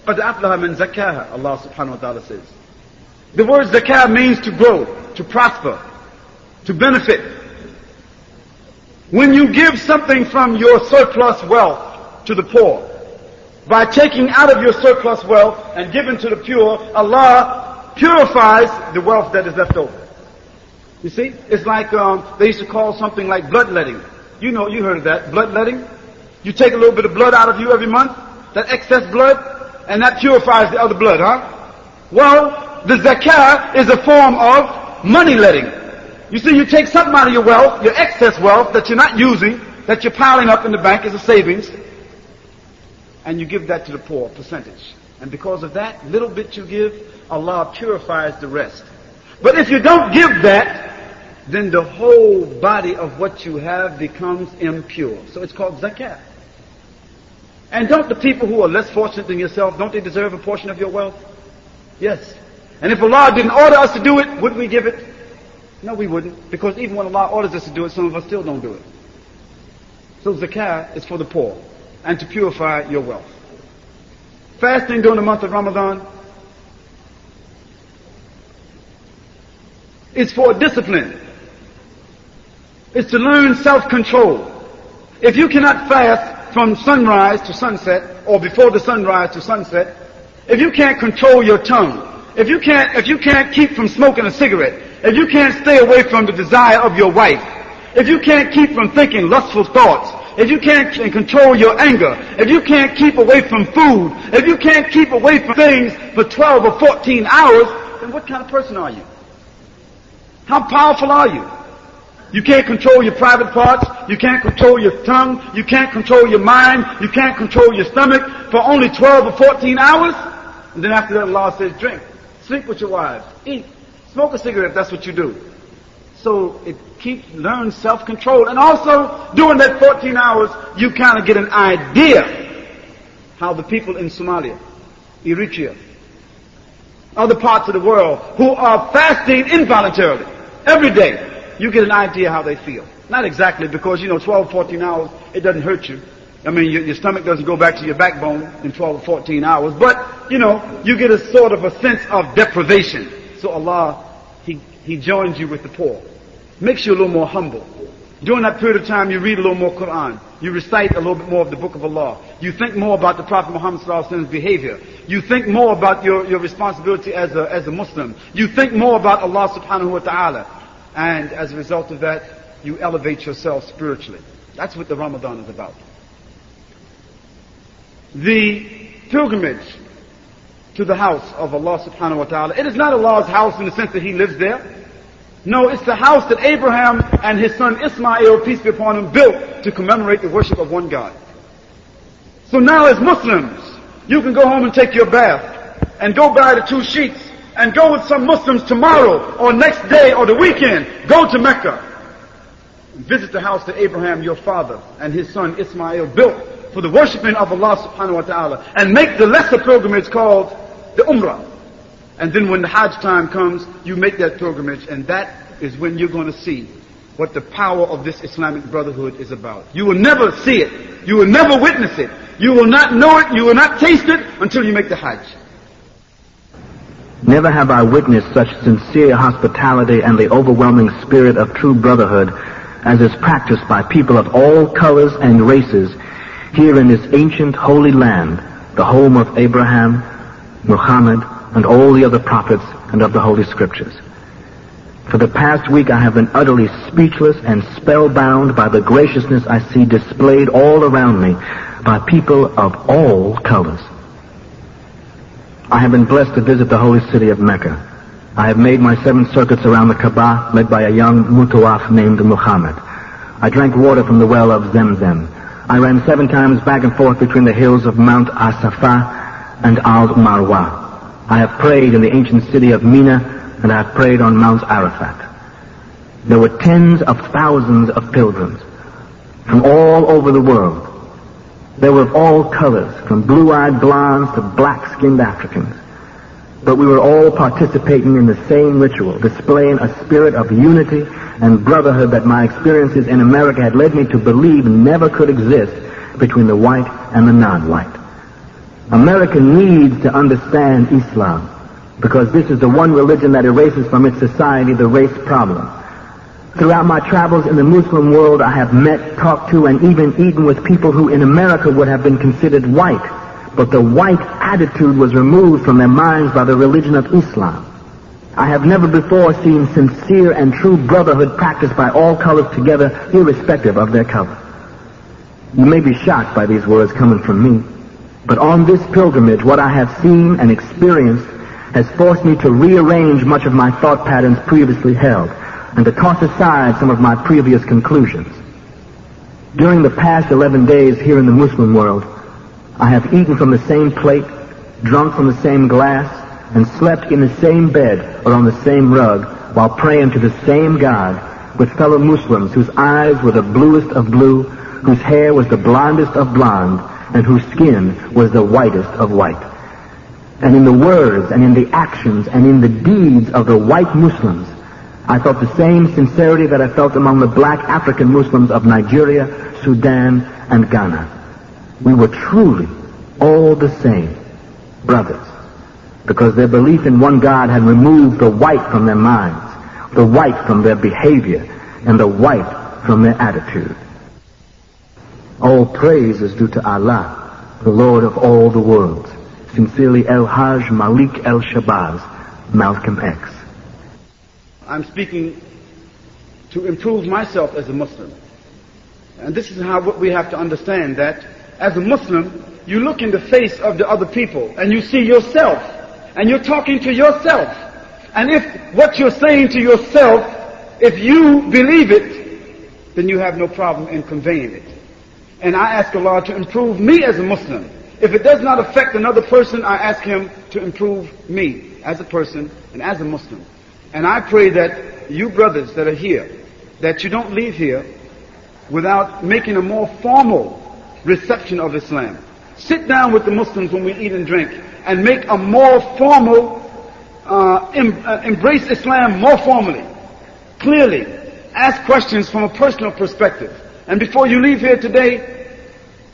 قَدْ أَفْلَهَ مِنْ زَكَاهَا Allah subhanahu wa ta'ala says. The word zakah means to grow, to prosper, to benefit. When you give something from your surplus wealth to the poor, by taking out of your surplus wealth and giving to the pure, Allah purifies the wealth that is left over. You see, it's like um, they used to call something like bloodletting. You know, you heard of that bloodletting. You take a little bit of blood out of you every month, that excess blood, and that purifies the other blood, huh? Well, the zakah is a form of money letting. You see, you take something out of your wealth, your excess wealth that you're not using, that you're piling up in the bank as a savings, and you give that to the poor, percentage. And because of that little bit you give, Allah purifies the rest. But if you don't give that, then the whole body of what you have becomes impure. So it's called zakat. And don't the people who are less fortunate than yourself, don't they deserve a portion of your wealth? Yes. And if Allah didn't order us to do it, would we give it? No, we wouldn't. Because even when Allah orders us to do it, some of us still don't do it. So zakah is for the poor and to purify your wealth. Fasting during the month of Ramadan is for discipline. It's to learn self-control. If you cannot fast from sunrise to sunset, or before the sunrise to sunset, if you can't control your tongue, if you can't, if you can't keep from smoking a cigarette, if you can't stay away from the desire of your wife, if you can't keep from thinking lustful thoughts, if you can't control your anger, if you can't keep away from food, if you can't keep away from things for 12 or 14 hours, then what kind of person are you? How powerful are you? You can't control your private parts. You can't control your tongue. You can't control your mind. You can't control your stomach for only 12 or 14 hours. And then after that, Allah says, drink, sleep with your wives, eat, smoke a cigarette that's what you do. So it keeps, learn self-control. And also, during that 14 hours, you kind of get an idea how the people in Somalia, Eritrea, other parts of the world who are fasting involuntarily every day, you get an idea how they feel. Not exactly because, you know, 12, 14 hours, it doesn't hurt you. I mean, your, your, stomach doesn't go back to your backbone in 12 or 14 hours, but, you know, you get a sort of a sense of deprivation. So Allah, He, He joins you with the poor. Makes you a little more humble. During that period of time, you read a little more Quran. You recite a little bit more of the Book of Allah. You think more about the Prophet Muhammad's behavior. You think more about your, your responsibility as a, as a Muslim. You think more about Allah subhanahu wa ta'ala. And as a result of that, you elevate yourself spiritually. That's what the Ramadan is about. The pilgrimage to the house of Allah subhanahu wa ta'ala, it is not Allah's house in the sense that He lives there. No, it's the house that Abraham and his son Ismail, peace be upon him, built to commemorate the worship of one God. So now as Muslims, you can go home and take your bath and go buy the two sheets and go with some Muslims tomorrow or next day or the weekend. Go to Mecca. Visit the house that Abraham, your father, and his son Ismail built for the worshiping of Allah subhanahu wa ta'ala and make the lesser pilgrimage called the Umrah. And then when the Hajj time comes, you make that pilgrimage and that is when you're going to see what the power of this Islamic brotherhood is about. You will never see it. You will never witness it. You will not know it. You will not taste it until you make the Hajj.
Never have I witnessed such sincere hospitality and the overwhelming spirit of true brotherhood as is practiced by people of all colors and races here in this ancient holy land, the home of Abraham, Muhammad, and all the other prophets and of the Holy Scriptures. For the past week I have been utterly speechless and spellbound by the graciousness I see displayed all around me by people of all colors. I have been blessed to visit the holy city of Mecca. I have made my seven circuits around the Kaaba led by a young mutawaf named Muhammad. I drank water from the well of Zemzem. I ran seven times back and forth between the hills of Mount Asafa and Al Marwa. I have prayed in the ancient city of Mina and I have prayed on Mount Arafat. There were tens of thousands of pilgrims from all over the world. They were all colors, from blue-eyed blondes to black-skinned Africans but we were all participating in the same ritual, displaying a spirit of unity and brotherhood that my experiences in America had led me to believe never could exist between the white and the non-white. America needs to understand Islam because this is the one religion that erases from its society the race problem. Throughout my travels in the Muslim world, I have met, talked to, and even eaten with people who in America would have been considered white but the white attitude was removed from their minds by the religion of Islam. I have never before seen sincere and true brotherhood practiced by all colors together, irrespective of their color. You may be shocked by these words coming from me, but on this pilgrimage, what I have seen and experienced has forced me to rearrange much of my thought patterns previously held and to toss aside some of my previous conclusions. During the past 11 days here in the Muslim world, I have eaten from the same plate, drunk from the same glass, and slept in the same bed or on the same rug while praying to the same God with fellow Muslims whose eyes were the bluest of blue, whose hair was the blondest of blonde, and whose skin was the whitest of white. And in the words and in the actions and in the deeds of the white Muslims, I felt the same sincerity that I felt among the black African Muslims of Nigeria, Sudan, and Ghana. We were truly all the same brothers because their belief in one God had removed the white from their minds, the white from their behavior, and the white from their attitude. All praise is due to Allah, the Lord of all the worlds. Sincerely, El Hajj Malik El Shabazz, Malcolm X.
I'm speaking to improve myself as a Muslim. And this is how we have to understand that as a Muslim, you look in the face of the other people and you see yourself and you're talking to yourself. And if what you're saying to yourself, if you believe it, then you have no problem in conveying it. And I ask Allah to improve me as a Muslim. If it does not affect another person, I ask Him to improve me as a person and as a Muslim. And I pray that you brothers that are here, that you don't leave here without making a more formal reception of Islam. Sit down with the Muslims when we eat and drink and make a more formal uh, em- uh, embrace Islam more formally, clearly, ask questions from a personal perspective. And before you leave here today,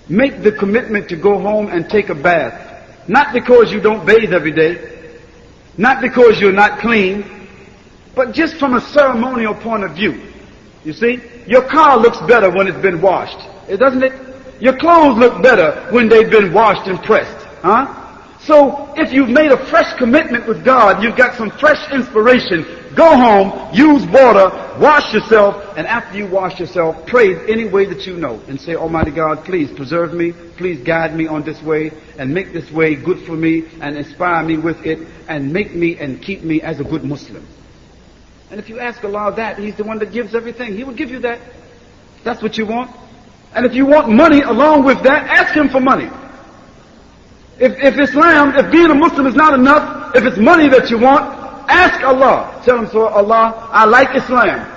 make the commitment to go home and take a bath. Not because you don't bathe every day, not because you're not clean, but just from a ceremonial point of view. You see, your car looks better when it's been washed, eh, doesn't it? Your clothes look better when they've been washed and pressed, huh? So if you've made a fresh commitment with God, you've got some fresh inspiration, go home, use water, wash yourself, and after you wash yourself, pray any way that you know and say, Almighty God, please preserve me, please guide me on this way and make this way good for me and inspire me with it and make me and keep me as a good Muslim. And if you ask Allah that, He's the one that gives everything. He will give you that. That's what you want. And if you want money along with that, ask Him for money. If, if Islam, if being a Muslim is not enough, if it's money that you want, ask Allah. Tell him, so Allah, I like Islam.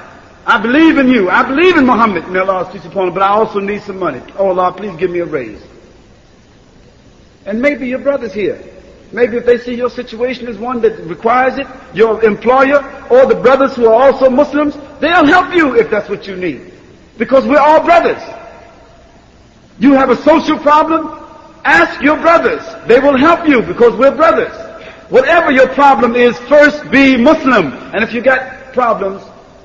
I believe in you. I believe in Muhammad, may Allah's peace upon him, but I also need some money. Oh Allah, please give me a raise. And maybe your brother's here. Maybe if they see your situation is one that requires it, your employer or the brothers who are also Muslims, they'll help you if that's what you need. Because we're all brothers. You have a social problem, Ask your brothers. They will help you because we're brothers. Whatever your problem is, first be Muslim. And if you got problems,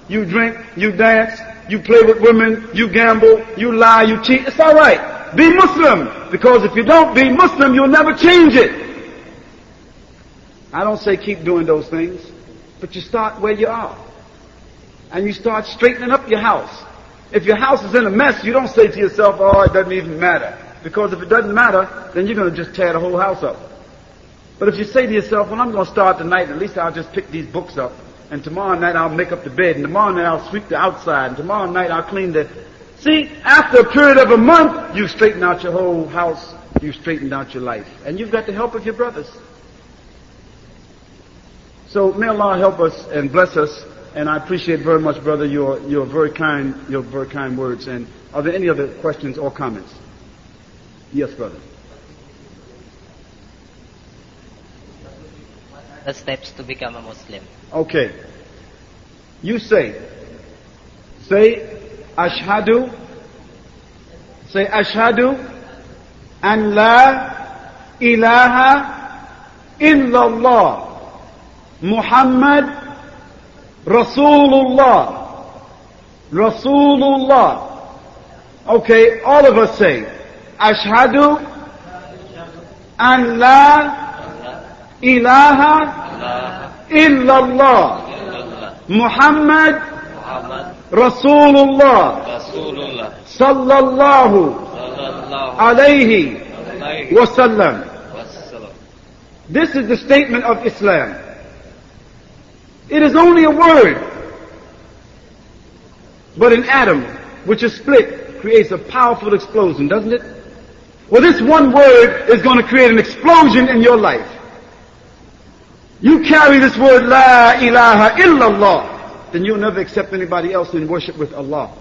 you drink, you dance, you play with women, you gamble, you lie, you cheat, it's alright. Be Muslim. Because if you don't be Muslim, you'll never change it. I don't say keep doing those things, but you start where you are. And you start straightening up your house. If your house is in a mess, you don't say to yourself, oh, it doesn't even matter. Because if it doesn't matter, then you're going to just tear the whole house up. But if you say to yourself, well, I'm going to start tonight, at least I'll just pick these books up, and tomorrow night I'll make up the bed, and tomorrow night I'll sweep the outside, and tomorrow night I'll clean the... See, after a period of a month, you've straightened out your whole house, you've straightened out your life, and you've got the help of your brothers. So may Allah help us and bless us, and I appreciate very much, brother, your, your very kind, your very kind words. And are there any other questions or comments? Yes, brother.
The steps to become a Muslim.
Okay. You say, say, Ashhadu, say, Ashhadu an la ilaha illallah Muhammad Rasulullah Rasulullah Okay, all of us say, أشهد أن لا إله إلا الله محمد رسول الله صلى الله عليه وسلم This is the statement of Islam. It is only a word, but an atom which is split creates a powerful explosion, doesn't it? Well, this one word is going to create an explosion in your life. You carry this word, La ilaha illallah, then you'll never accept anybody else in worship with Allah.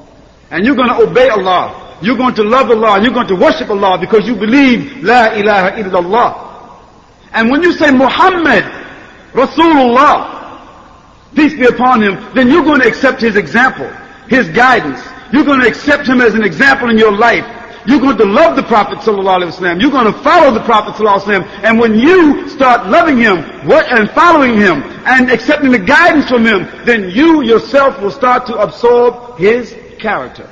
And you're going to obey Allah. You're going to love Allah and you're going to worship Allah because you believe La ilaha illallah. And when you say Muhammad, Rasulullah, peace be upon him, then you're going to accept his example, his guidance. You're going to accept him as an example in your life. You're going to love the Prophet ﷺ. You're going to follow the Prophet ﷺ. And when you start loving him and following him and accepting the guidance from him, then you yourself will start to absorb his character.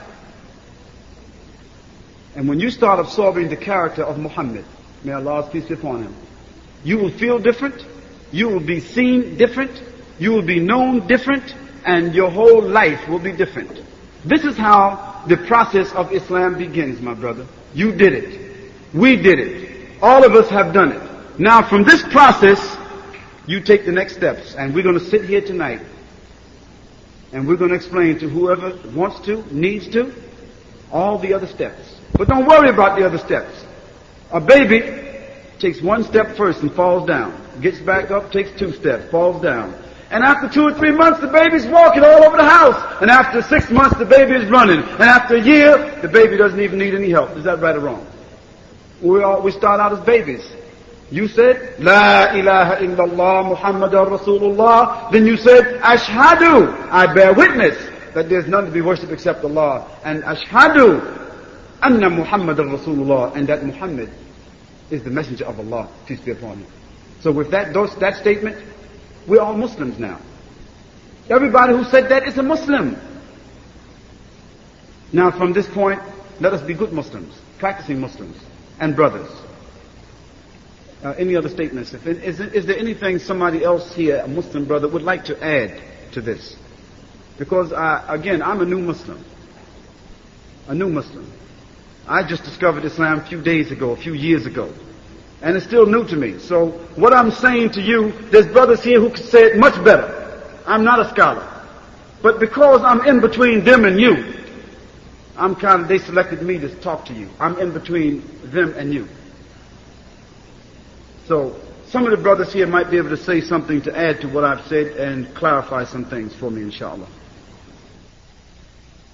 And when you start absorbing the character of Muhammad, may Allah's peace be upon him, you will feel different, you will be seen different, you will be known different, and your whole life will be different. This is how the process of Islam begins, my brother. You did it. We did it. All of us have done it. Now from this process, you take the next steps. And we're going to sit here tonight. And we're going to explain to whoever wants to, needs to, all the other steps. But don't worry about the other steps. A baby takes one step first and falls down. Gets back up, takes two steps, falls down. And after two or three months, the baby's walking all over the house. And after six months, the baby is running. And after a year, the baby doesn't even need any help. Is that right or wrong? We all, we start out as babies. You said, La ilaha illallah Muhammadan Rasulullah. Then you said, Ashhadu, I bear witness that there's none to be worshipped except Allah. And Ashhadu, Anna Muhammadan Rasulullah. And that Muhammad is the messenger of Allah, peace be upon him. So with that, those, that statement, we're all Muslims now. Everybody who said that is a Muslim. Now from this point, let us be good Muslims, practicing Muslims, and brothers. Uh, any other statements? If, is, is there anything somebody else here, a Muslim brother, would like to add to this? Because, uh, again, I'm a new Muslim. A new Muslim. I just discovered Islam a few days ago, a few years ago. And it's still new to me. So what I'm saying to you, there's brothers here who can say it much better. I'm not a scholar. But because I'm in between them and you, I'm kind of, they selected me to talk to you. I'm in between them and you. So some of the brothers here might be able to say something to add to what I've said and clarify some things for me, inshallah.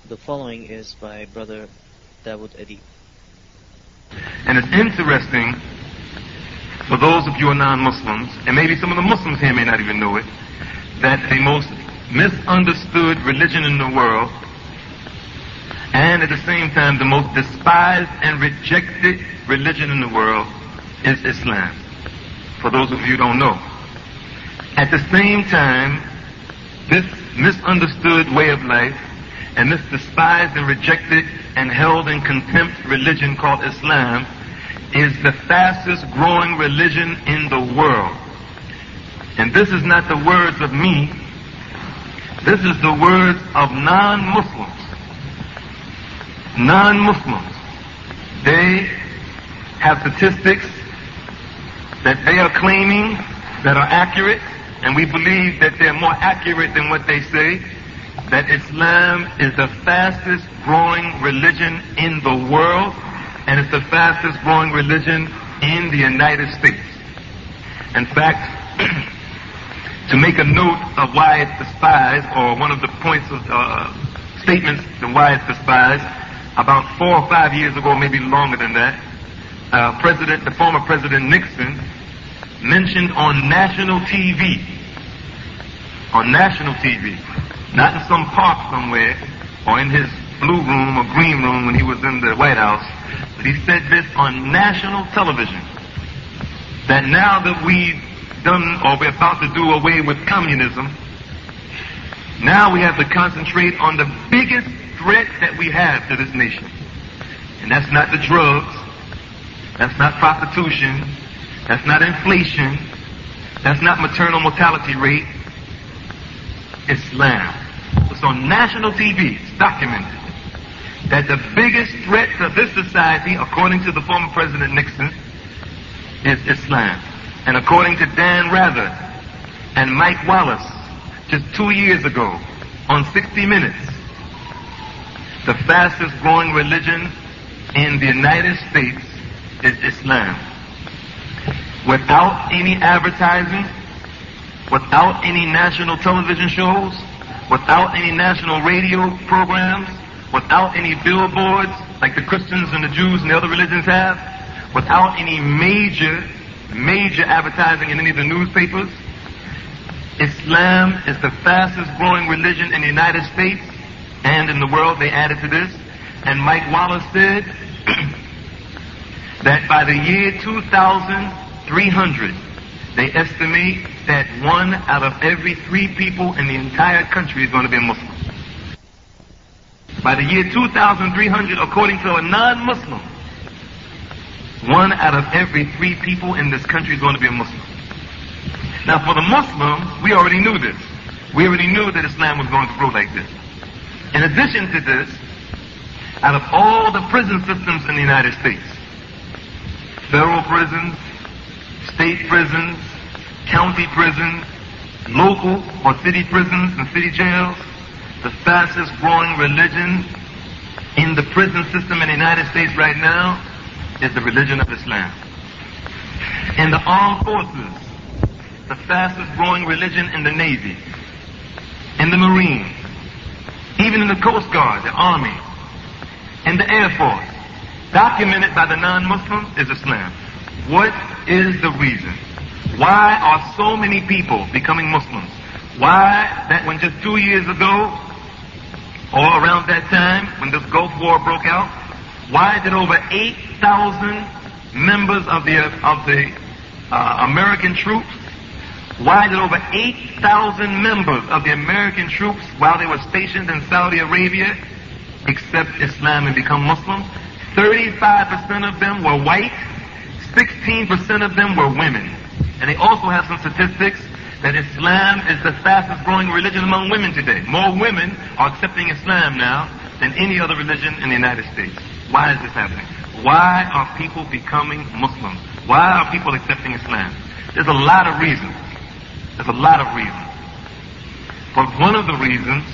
The following is by Brother Dawood Eddy.
And it's interesting for those of you who are non-Muslims, and maybe some of the Muslims here may not even know it, that the most misunderstood religion in the world, and at the same time the most despised and rejected religion in the world is Islam for those of you who don't know. At the same time, this misunderstood way of life and this despised and rejected and held in contempt religion called Islam is the fastest growing religion in the world. And this is not the words of me. This is the words of non-Muslims. Non-Muslims. They have statistics that they are claiming that are accurate, and we believe that they're more accurate than what they say, that Islam is the fastest growing religion in the world, and it's the fastest growing religion in the United States. In fact, to make a note of why it's despised, or one of the points of uh, statements of why it's despised, about four or five years ago, maybe longer than that, uh, President, the former President Nixon, mentioned on national TV, on national TV, not in some park somewhere or in his blue room or green room when he was in the White House, but he said this on national television that now that we've done or we're about to do away with communism, now we have to concentrate on the biggest threat that we have to this nation. And that's not the drugs, that's not prostitution. That's not inflation. That's not maternal mortality rate. It's Islam. It's on national TV. It's documented that the biggest threat to this society, according to the former President Nixon, is Islam. And according to Dan Rather and Mike Wallace, just two years ago, on 60 Minutes, the fastest growing religion in the United States is Islam. Without any advertising, without any national television shows, without any national radio programs, without any billboards like the Christians and the Jews and the other religions have, without any major, major advertising in any of the newspapers, Islam is the fastest growing religion in the United States and in the world. They added to this. And Mike Wallace said that by the year 2300, they estimate that one out of every three people in the entire country is going to be a Muslim. By the year 2300, according to a non-Muslim, one out of every three people in this country is going to be a Muslim. Now for the Muslims, we already knew this. We already knew that Islam was going to grow like this. In addition to this, out of all the prison systems in the United States, federal prisons, state prisons, county prisons, local or city prisons and city jails, the fastest growing religion in the prison system in the United States right now is the religion of Islam. In the armed forces, the fastest growing religion in the Navy, in the Marines, even in the Coast Guard, the Army, in the Air Force, documented by the non-Muslims is Islam. what is the reason? Why are so many people becoming Muslims? Why that when just two years ago, or around that time, when this Gulf War broke out, why did over 8,000 members of the, of the uh, American troops, why did over 8,000 members of the American troops, while they were stationed in Saudi Arabia, accept Islam and become Muslims? 35% of them were white, 16% of them were women. And they also have some statistics that Islam is the fastest growing religion among women today. More women are accepting Islam now than any other religion in the United States. Why is this happening? Why are people becoming Muslims? Why are people accepting Islam? There's a lot of reasons. There's a lot of reasons. But one of the reasons,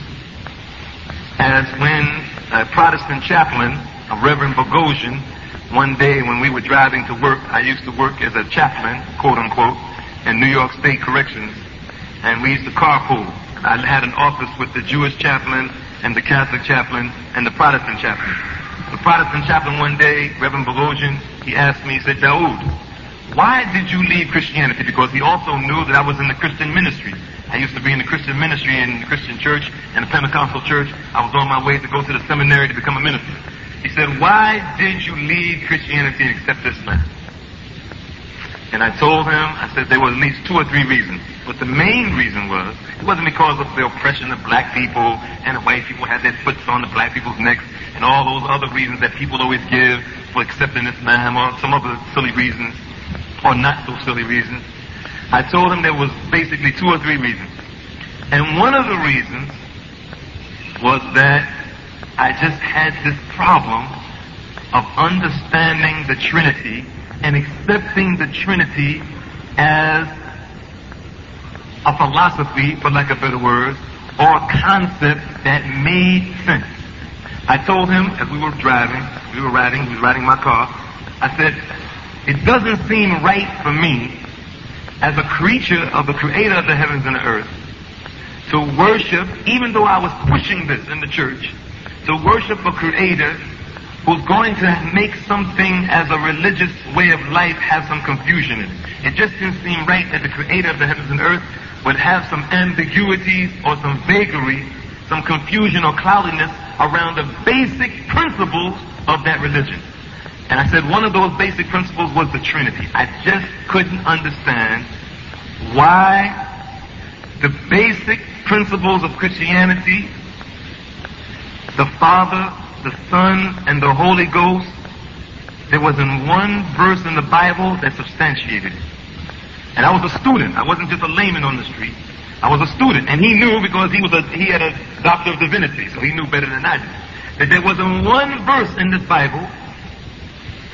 as when a Protestant chaplain, a Reverend Bogosian, one day when we were driving to work, I used to work as a chaplain, quote unquote, in New York State Corrections, and we used to carpool. I had an office with the Jewish chaplain and the Catholic chaplain and the Protestant chaplain. The Protestant chaplain one day, Reverend Bogosian, he asked me, he said, Daoud, why did you leave Christianity? Because he also knew that I was in the Christian ministry. I used to be in the Christian ministry in the Christian church and the Pentecostal church. I was on my way to go to the seminary to become a minister. He said, why did you leave Christianity and accept Islam? And I told him, I said there were at least two or three reasons. But the main reason was, it wasn't because of the oppression of black people and the white people had their foots on the black people's necks and all those other reasons that people always give for accepting Islam or some other silly reasons or not so silly reasons. I told him there was basically two or three reasons. And one of the reasons was that I just had this problem of understanding the Trinity and accepting the Trinity as a philosophy, for lack of better words, or a concept that made sense. I told him as we were driving, we were riding, he was riding my car, I said, it doesn't seem right for me as a creature of the creator of the heavens and the earth to worship, even though I was pushing this in the church, to worship a creator who's going to make something as a religious way of life have some confusion in it. It just didn't seem right that the creator of the heavens and earth would have some ambiguities or some vagary, some confusion or cloudiness around the basic principles of that religion. And I said one of those basic principles was the Trinity. I just couldn't understand why the basic principles of Christianity the Father, the Son, and the Holy Ghost, there wasn't one verse in the Bible that substantiated it. And I was a student. I wasn't just a layman on the street. I was a student, and he knew because he was a he had a doctor of divinity, so he knew better than I did. That there wasn't one verse in this Bible,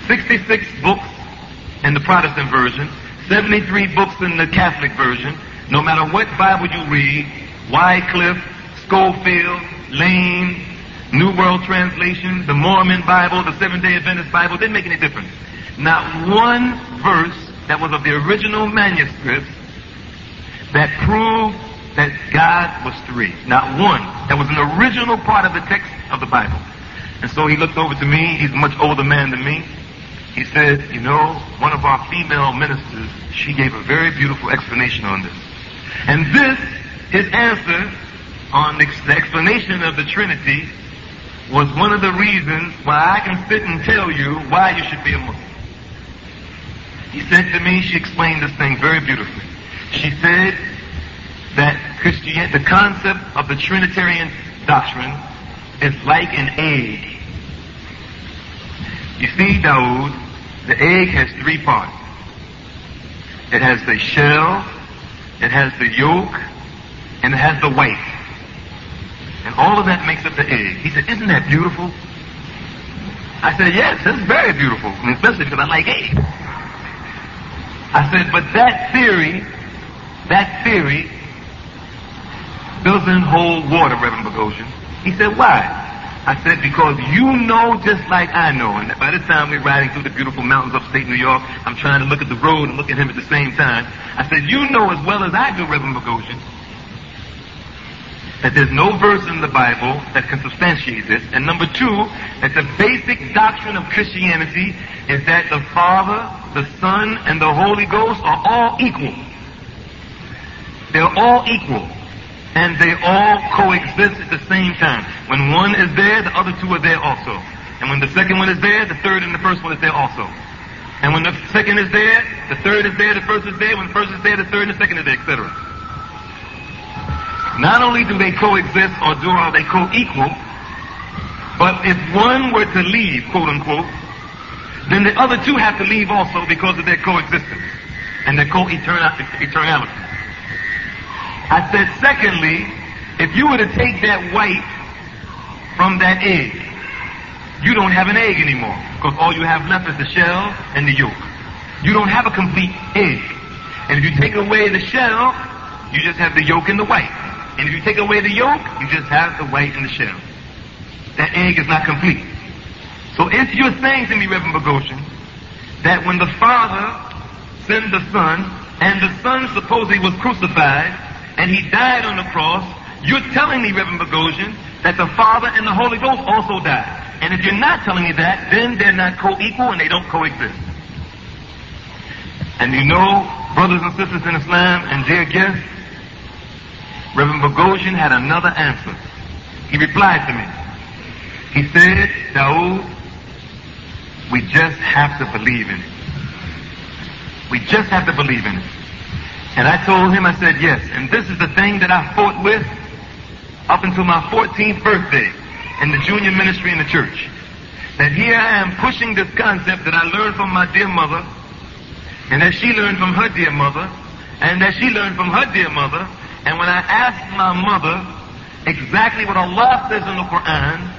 66 books in the Protestant version, 73 books in the Catholic version. No matter what Bible you read, Wycliffe, Scofield, Lane, New World Translation, the Mormon Bible, the Seventh day Adventist Bible, didn't make any difference. Not one verse that was of the original manuscript that proved that God was three. Not one. That was an original part of the text of the Bible. And so he looked over to me. He's a much older man than me. He said, you know, one of our female ministers, she gave a very beautiful explanation on this. And this, his answer on the explanation of the Trinity was one of the reasons why I can sit and tell you why you should be a Muslim. He said to me, she explained this thing very beautifully. She said that Christian, the concept of the Trinitarian doctrine is like an egg. You see, Daoud, the egg has three parts. It has the shell, it has the yolk, and it has the white. And all of that makes up the egg. He said, isn't that beautiful? I said, yes, it's very beautiful, especially because I like eggs. I said, but that theory, that theory doesn't hold water, Reverend Bogosian. He said, why? I said, because you know just like I know. And by the time we're riding through the beautiful mountains of upstate New York, I'm trying to look at the road and look at him at the same time. I said, you know as well as I do, Reverend Bogosian, that there's no verse in the Bible that can substantiate this. And number two, that the basic doctrine of Christianity is that the Father, the Son, and the Holy Ghost are all equal. They're all equal. And they all coexist at the same time. When one is there, the other two are there also. And when the second one is there, the third and the first one is there also. And when the second is there, the third is there, the first is there. When the first is there, the third and the second is there, etc. Not only do they coexist or do are they co-equal, but if one were to leave, quote unquote, then the other two have to leave also because of their coexistence and their co-eternality. I said, secondly, if you were to take that white from that egg, you don't have an egg anymore because all you have left is the shell and the yolk. You don't have a complete egg. And if you take away the shell, you just have the yolk and the white. And if you take away the yolk, you just have the white and the shell. That egg is not complete. So if you're saying to me, Reverend Bogosian, that when the Father sent the Son, and the Son supposedly was crucified, and he died on the cross, you're telling me, Reverend Bogosian, that the Father and the Holy Ghost also died. And if you're not telling me that, then they're not co-equal and they don't coexist. And you know, brothers and sisters in Islam and dear guests, Reverend Bogosian had another answer. He replied to me. He said, Daoud, we just have to believe in it. We just have to believe in it. And I told him, I said, yes. And this is the thing that I fought with up until my 14th birthday in the junior ministry in the church. That here I am pushing this concept that I learned from my dear mother, and that she learned from her dear mother, and that she learned from her dear mother, and when I asked my mother exactly what Allah says in the Quran,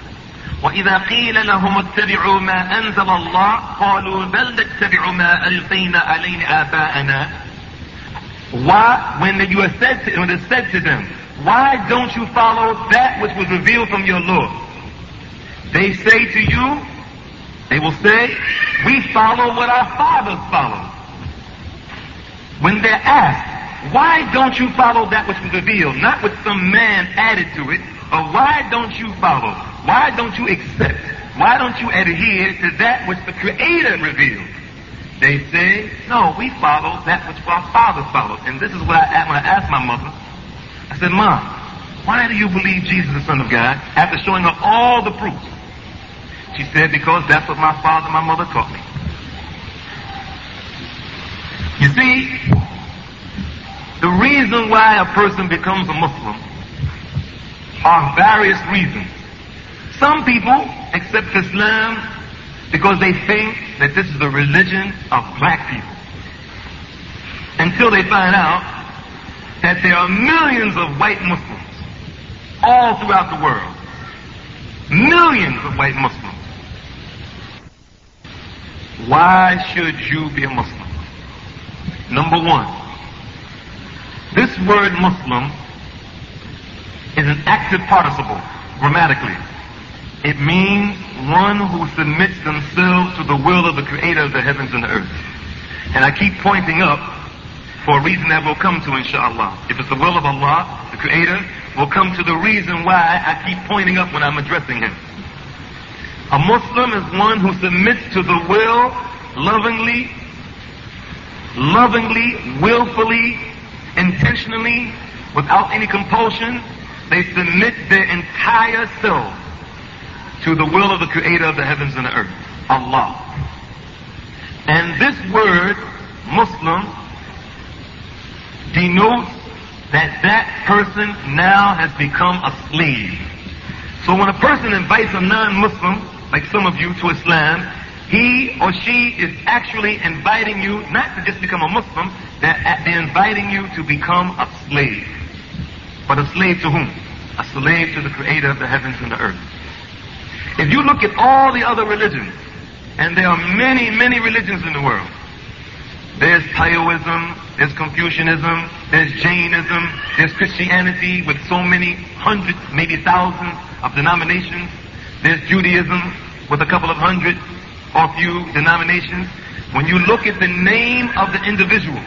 وإذا قيل لهم اتبعوا ما أنزل الله قالوا بل نتبع ما ألقينا علينا آباءنا Why, when you are said to, when it's said to them, why don't you follow that which was revealed from your Lord? They say to you, they will say, we follow what our fathers followed. When they're asked, why don't you follow that which was revealed? Not what some man added to it, but why don't you follow? Why don't you accept? Why don't you adhere to that which the Creator revealed? They say, no, we follow that which our fathers followed. And this is what I, when I asked my mother, I said, Mom, why do you believe Jesus is the Son of God after showing her all the proofs? She said, because that's what my father and my mother taught me. You see, the reason why a person becomes a Muslim are various reasons. Some people accept Islam because they think that this is the religion of black people. Until they find out that there are millions of white Muslims all throughout the world. Millions of white Muslims. Why should you be a Muslim? Number one, this word Muslim is an active participle grammatically. It means one who submits themselves to the will of the creator of the heavens and the earth. And I keep pointing up for a reason that we'll come to inshallah. If it's the will of Allah, the creator, we'll come to the reason why I keep pointing up when I'm addressing him. A Muslim is one who submits to the will lovingly, lovingly, willfully, intentionally, without any compulsion, they submit their entire self to the will of the creator of the heavens and the earth, Allah. And this word, Muslim, denotes that that person now has become a slave. So when a person invites a non-Muslim, like some of you, to Islam, he or she is actually inviting you not to just become a Muslim, they're, uh, they're inviting you to become a slave. But a slave to whom? A slave to the creator of the heavens and the earth. If you look at all the other religions, and there are many, many religions in the world, there's Taoism, there's Confucianism, there's Jainism, there's Christianity with so many hundreds, maybe thousands of denominations. There's Judaism with a couple of hundred or few denominations. When you look at the name of the individual,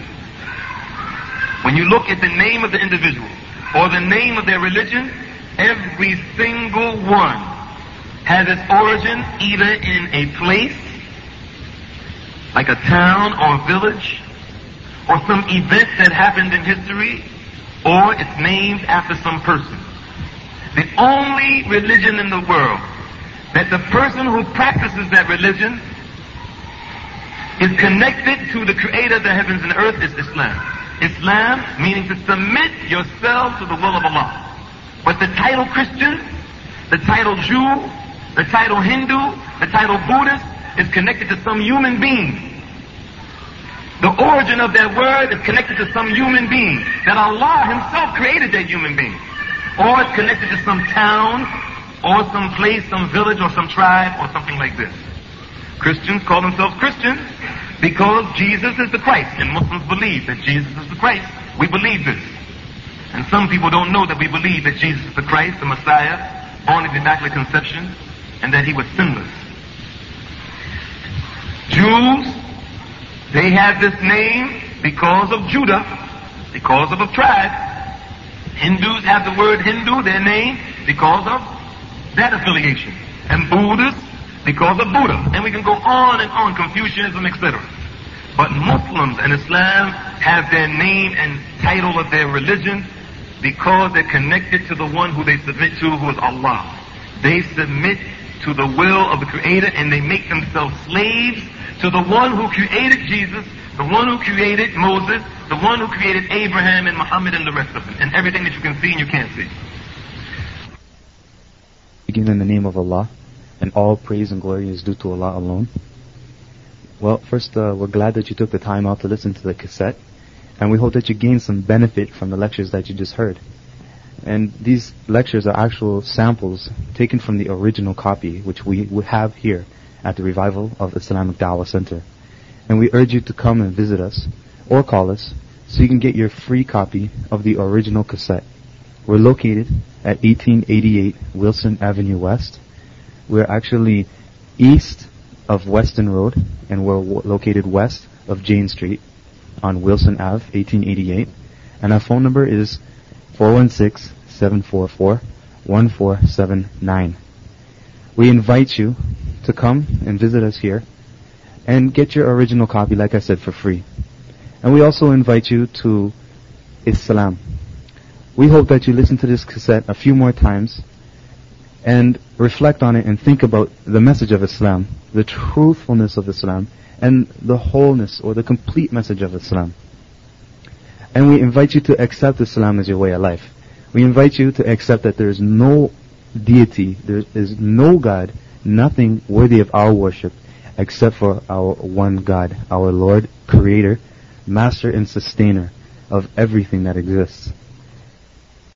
when you look at the name of the individual or the name of their religion, every single one has its origin either in a place, like a town or a village, or some event that happened in history, or it's named after some person. The only religion in the world that the person who practices that religion is connected to the creator of the heavens and earth is Islam. Islam meaning to submit yourself to the will of Allah. But the title Christian, the title Jew, the title Hindu, the title Buddhist is connected to some human being. The origin of that word is connected to some human being. That Allah Himself created that human being. Or it's connected to some town, or some place, some village, or some tribe, or something like this. Christians call themselves Christians because Jesus is the Christ, and Muslims believe that Jesus is the Christ. We believe this. And some people don't know that we believe that Jesus is the Christ, the Messiah, born of Immaculate Conception, and that he was sinless. Jews, they have this name because of Judah, because of a tribe. Hindus have the word Hindu, their name, because of that affiliation. And Buddhists, because of Buddha. And we can go on and on, Confucianism, etc. But Muslims and Islam have their name and title of their religion because they're connected to the one who they submit to, who is Allah. They submit to the will of the Creator and they make themselves slaves to the one who created Jesus, the one who created Moses, the one who created Abraham and Muhammad and the rest of them, and everything that you can see and you can't see.
Begin in the name of Allah and all praise and glory is due to Allah alone. Well, first, uh, we're glad that you took the time out to listen to the cassette, and we hope that you gained some benefit from the lectures that you just heard. And these lectures are actual samples taken from the original copy, which we have here at the Revival of Islamic Dawah Center. And we urge you to come and visit us, or call us, so you can get your free copy of the original cassette. We're located at 1888 Wilson Avenue West, we're actually east of Weston Road, and we're w- located west of Jane Street on Wilson Ave, 1888. And our phone number is 416-744-1479. We invite you to come and visit us here and get your original copy, like I said, for free. And we also invite you to Islam. We hope that you listen to this cassette a few more times and reflect on it and think about the message of Islam, the truthfulness of Islam, and the wholeness or the complete message of Islam. And we invite you to accept Islam as your way of life. We invite you to accept that there is no deity, there is no God, nothing worthy of our worship except for our one God, our Lord, Creator, Master and Sustainer of everything that exists.